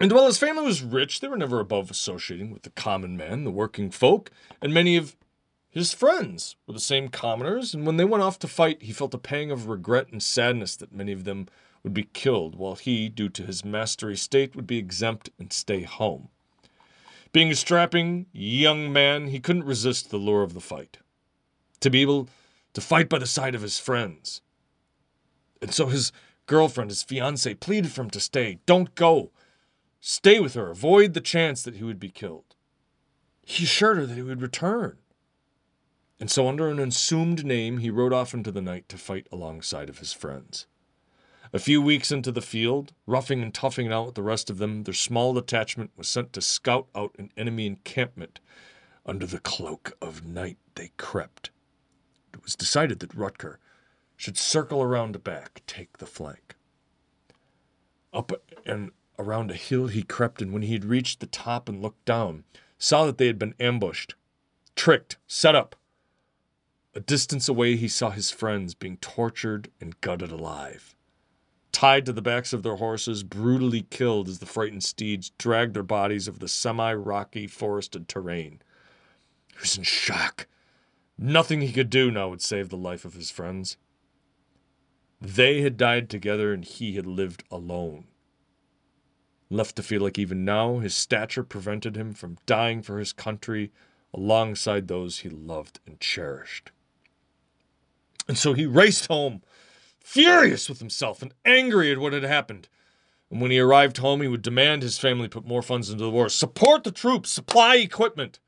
And while his family was rich, they were never above associating with the common man, the working folk, and many of His friends were the same commoners, and when they went off to fight, he felt a pang of regret and sadness that many of them would be killed, while he, due to his mastery state, would be exempt and stay home. Being a strapping young man, he couldn't resist the lure of the fight. To be able to fight by the side of his friends. And so his girlfriend, his fiancee, pleaded for him to stay. Don't go. Stay with her. Avoid the chance that he would be killed. He assured her that he would return. And so, under an assumed name, he rode off into the night to fight alongside of his friends. A few weeks into the field, roughing and toughing it out with the rest of them, their small detachment was sent to scout out an enemy encampment. Under the cloak of night, they crept. It was decided that Rutger should circle around the back, take the flank. Up and around a hill he crept, and when he had reached the top and looked down, saw that they had been ambushed, tricked, set up. A distance away, he saw his friends being tortured and gutted alive. Tied to the backs of their horses, brutally killed as the frightened steeds dragged their bodies over the semi rocky forested terrain. He was in shock. Nothing he could do now would save the life of his friends. They had died together and he had lived alone. Left to feel like even now his stature prevented him from dying for his country alongside those he loved and cherished. And so he raced home, furious with himself and angry at what had happened. And when he arrived home, he would demand his family put more funds into the war, support the troops, supply equipment.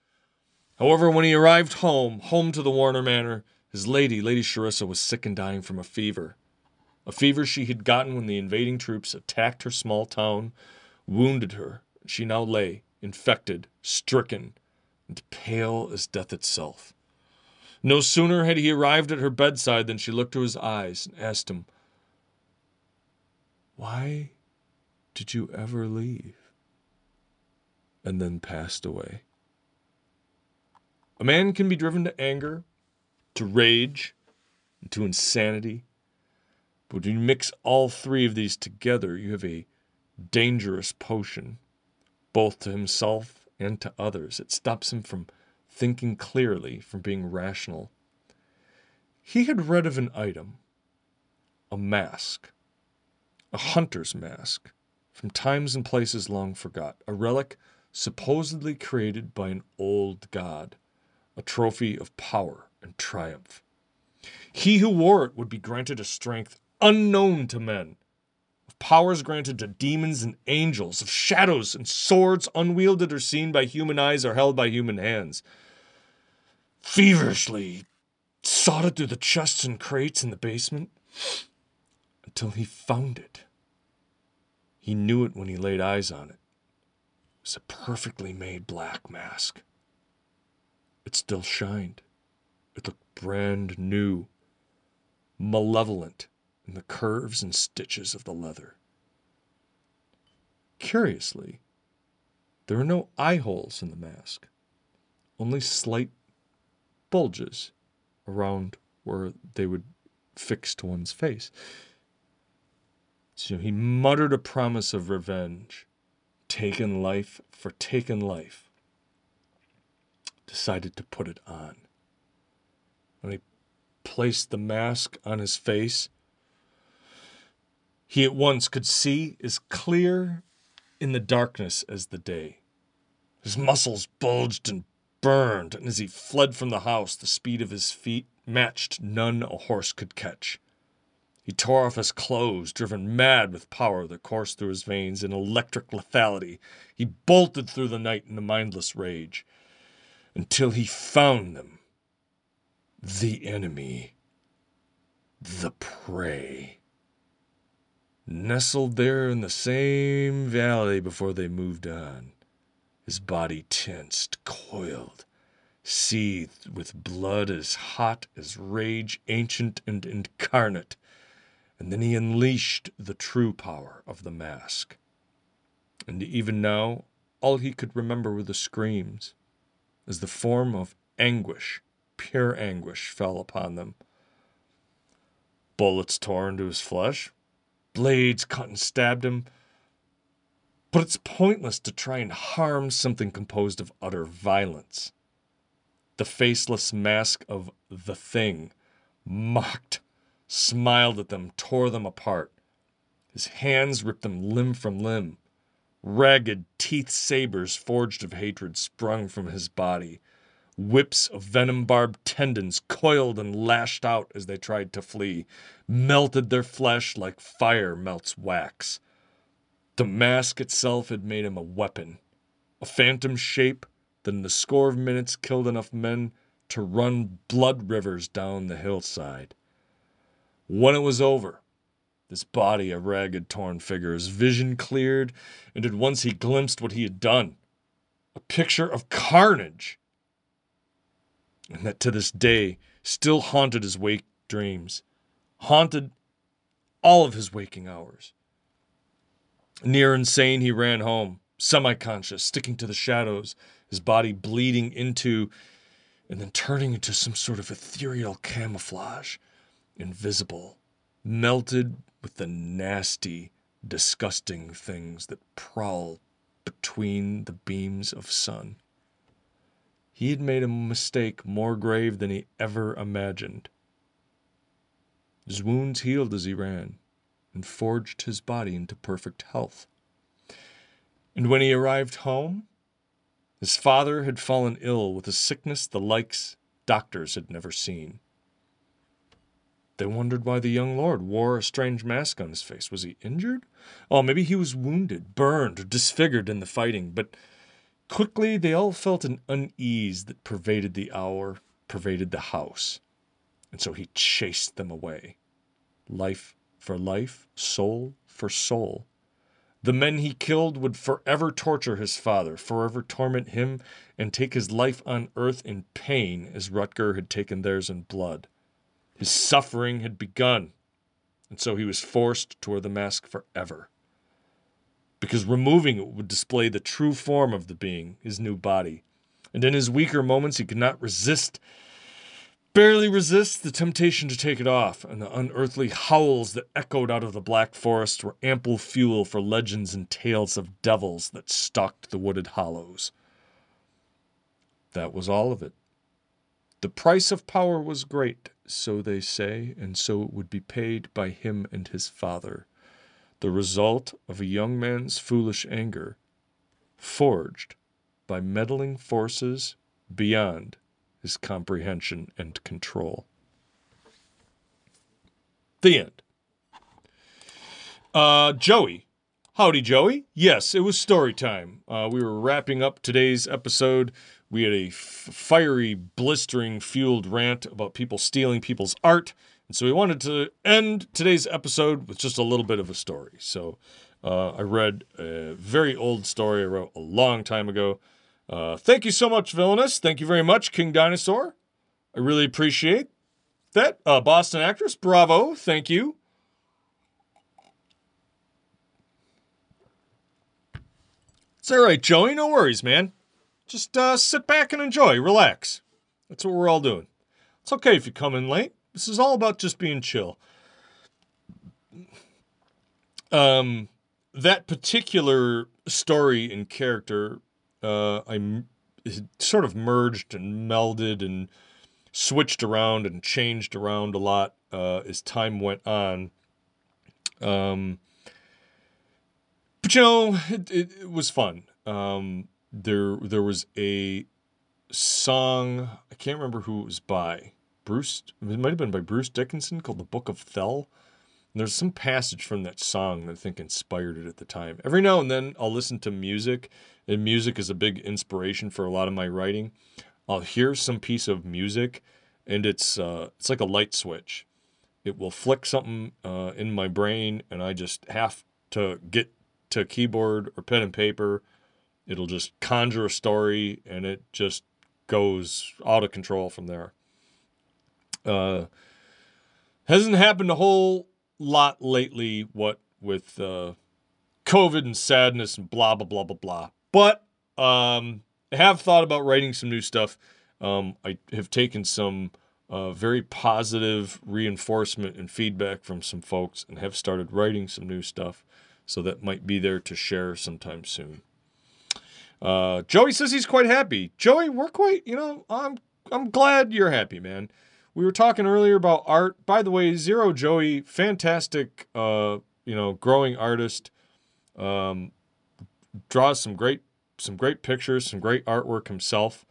However, when he arrived home, home to the Warner Manor, his lady, Lady Charissa, was sick and dying from a fever. A fever she had gotten when the invading troops attacked her small town, wounded her, and she now lay, infected, stricken, and pale as death itself. No sooner had he arrived at her bedside than she looked to his eyes and asked him, Why did you ever leave? And then passed away. A man can be driven to anger, to rage, and to insanity. But when you mix all three of these together, you have a dangerous potion, both to himself and to others. It stops him from thinking clearly, from being rational. He had read of an item, a mask, a hunter's mask, from times and places long forgot, a relic supposedly created by an old god, a trophy of power and triumph. He who wore it would be granted a strength unknown to men, powers granted to demons and angels, of shadows and swords unwielded or seen by human eyes or held by human hands feverishly sought it through the chests and crates in the basement until he found it. He knew it when he laid eyes on it. It was a perfectly made black mask. It still shined. It looked brand new, malevolent in the curves and stitches of the leather. Curiously, there were no eye holes in the mask, only slight bulges around where they would fix to one's face. So he muttered a promise of revenge, taken life for taken life, decided to put it on. When he placed the mask on his face, he at once could see as clear in the darkness as the day. His muscles bulged and burned, and as he fled from the house, the speed of his feet matched none a horse could catch. He tore off his clothes, driven mad with power that coursed through his veins in electric lethality. He bolted through the night in a mindless rage until he found them. The enemy. The prey. Nestled there in the same valley before they moved on his body tensed, coiled, seethed with blood as hot as rage ancient and incarnate. And then he unleashed the true power of the mask. And even now, all he could remember were the screams, as the form of anguish, pure anguish, fell upon them. Bullets tore into his flesh, blades cut and stabbed him, but it's pointless to try and harm something composed of utter violence. the faceless mask of the thing, mocked, smiled at them, tore them apart. His hands ripped them limb from limb. Ragged teeth sabers forged of hatred sprung from his body. Whips of venom barbed tendons coiled and lashed out as they tried to flee, melted their flesh like fire melts wax. The mask itself had made him a weapon, a phantom shape that in a score of minutes killed enough men to run blood rivers down the hillside. When it was over, this body a ragged, torn figure, his vision cleared, and at once he glimpsed what he had done a picture of carnage and that to this day still haunted his wake dreams, haunted all of his waking hours. Near insane, he ran home, semi conscious, sticking to the shadows, his body bleeding into and then turning into some sort of ethereal camouflage, invisible, melted with the nasty, disgusting things that prowl between the beams of sun. He had made a mistake more grave than he ever imagined. His wounds healed as he ran and forged his body into perfect health. And when he arrived home, his father had fallen ill with a sickness the likes doctors had never seen. They wondered why the young lord wore a strange mask on his face. Was he injured? Oh, maybe he was wounded, burned, or disfigured in the fighting, but Quickly, they all felt an unease that pervaded the hour, pervaded the house. And so he chased them away. Life for life, soul for soul. The men he killed would forever torture his father, forever torment him, and take his life on earth in pain as Rutger had taken theirs in blood. His suffering had begun, and so he was forced to wear the mask forever because removing it would display the true form of the being, his new body. And in his weaker moments, he could not resist, barely resist the temptation to take it off, and the unearthly howls that echoed out of the black forest were ample fuel for legends and tales of devils that stalked the wooded hollows. That was all of it. The price of power was great, so they say, and so it would be paid by him and his father the result of a young man's foolish anger, forged by meddling forces beyond his comprehension and control. The end. Uh, Joey. Howdy, Joey. Yes, it was story time. Uh, we were wrapping up today's episode. We had a f- fiery, blistering, fueled rant about people stealing people's art. And so we wanted to end today's episode with just a little bit of a story. So uh, I read a very old story I wrote a long time ago. Uh, thank you so much, Villainous. Thank you very much, King Dinosaur. I really appreciate that. Uh, Boston actress, bravo. Thank you. It's all right, Joey. No worries, man. Just uh, sit back and enjoy. Relax. That's what we're all doing. It's okay if you come in late. This is all about just being chill. Um, that particular story and character, uh, I sort of merged and melded and switched around and changed around a lot uh, as time went on. Um, but you know, it, it, it was fun. Um, there there was a song I can't remember who it was by. Bruce, it might have been by Bruce Dickinson called The Book of Thel. And there's some passage from that song that I think inspired it at the time. Every now and then I'll listen to music, and music is a big inspiration for a lot of my writing. I'll hear some piece of music, and it's uh, it's like a light switch. It will flick something uh, in my brain, and I just have to get to keyboard or pen and paper. It'll just conjure a story, and it just goes out of control from there. Uh, hasn't happened a whole lot lately. What with uh, COVID and sadness and blah blah blah blah blah. But um, I have thought about writing some new stuff. Um, I have taken some uh, very positive reinforcement and feedback from some folks and have started writing some new stuff. So that might be there to share sometime soon. Uh, Joey says he's quite happy. Joey, we're quite, you know, I'm I'm glad you're happy, man. We were talking earlier about art. By the way, Zero Joey, fantastic, uh, you know, growing artist. Um, draws some great, some great pictures, some great artwork himself.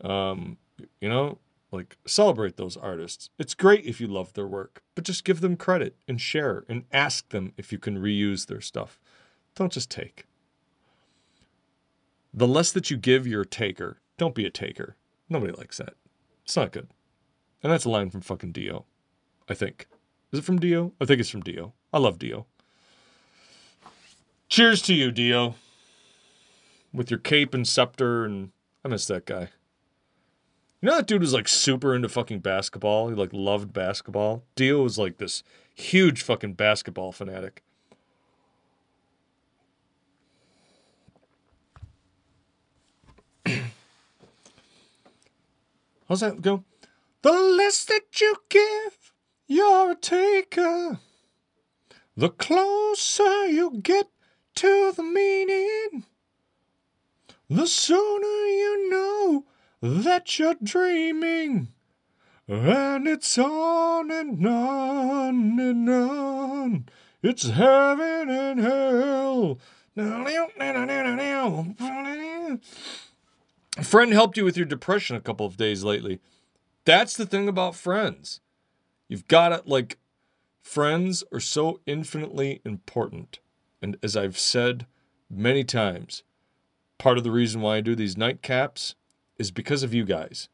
Um, you know, like celebrate those artists. It's great if you love their work, but just give them credit and share and ask them if you can reuse their stuff. Don't just take. The less that you give, you're taker. Don't be a taker. Nobody likes that. It's not good. And that's a line from fucking Dio, I think. Is it from Dio? I think it's from Dio. I love Dio. Cheers to you, Dio. With your cape and scepter, and I miss that guy. You know that dude was like super into fucking basketball. He like loved basketball. Dio was like this huge fucking basketball fanatic. <clears throat> How's that go? The less that you give, you're a taker. The closer you get to the meaning, the sooner you know that you're dreaming. And it's on and on and on. It's heaven and hell. A friend helped you with your depression a couple of days lately. That's the thing about friends. You've got it like friends are so infinitely important. And as I've said many times, part of the reason why I do these nightcaps is because of you guys.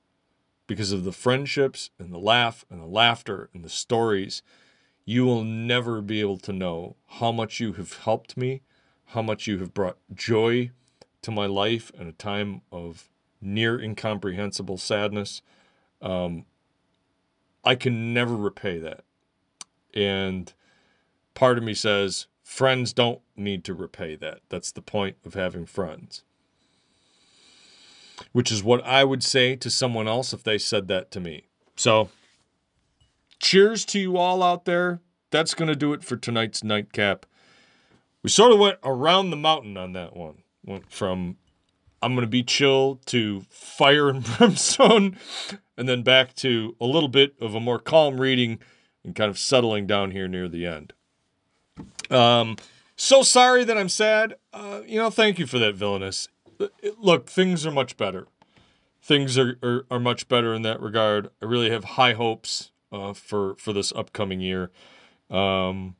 Because of the friendships and the laugh and the laughter and the stories. You will never be able to know how much you have helped me, how much you have brought joy to my life in a time of near incomprehensible sadness. Um, I can never repay that. And part of me says, friends don't need to repay that. That's the point of having friends. Which is what I would say to someone else if they said that to me. So, cheers to you all out there. That's going to do it for tonight's nightcap. We sort of went around the mountain on that one. Went from I'm going to be chill to fire and <laughs> brimstone, and then back to a little bit of a more calm reading and kind of settling down here near the end. Um, so sorry that I'm sad. Uh, you know, thank you for that, villainous. Look, things are much better. Things are, are, are much better in that regard. I really have high hopes uh, for for this upcoming year. Um,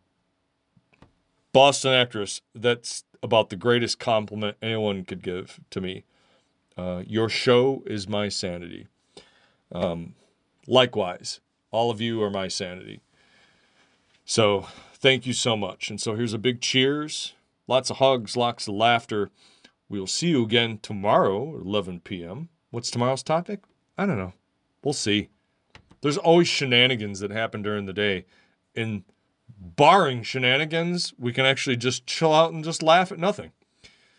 Boston actress. That's about the greatest compliment anyone could give to me. Uh, your show is my sanity. Um, likewise, all of you are my sanity. So thank you so much. And so here's a big cheers, lots of hugs, lots of laughter. We'll see you again tomorrow at 11 p.m. What's tomorrow's topic? I don't know. We'll see. There's always shenanigans that happen during the day. And barring shenanigans, we can actually just chill out and just laugh at nothing.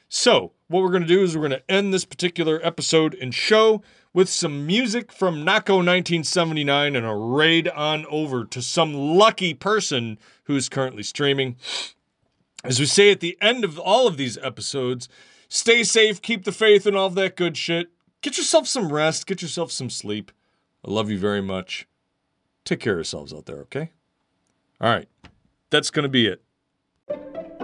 So, what we're going to do is we're going to end this particular episode and show with some music from Naco 1979 and a raid on over to some lucky person who's currently streaming. As we say at the end of all of these episodes, stay safe, keep the faith, and all that good shit. Get yourself some rest, get yourself some sleep. I love you very much. Take care of yourselves out there, okay? All right. That's going to be it.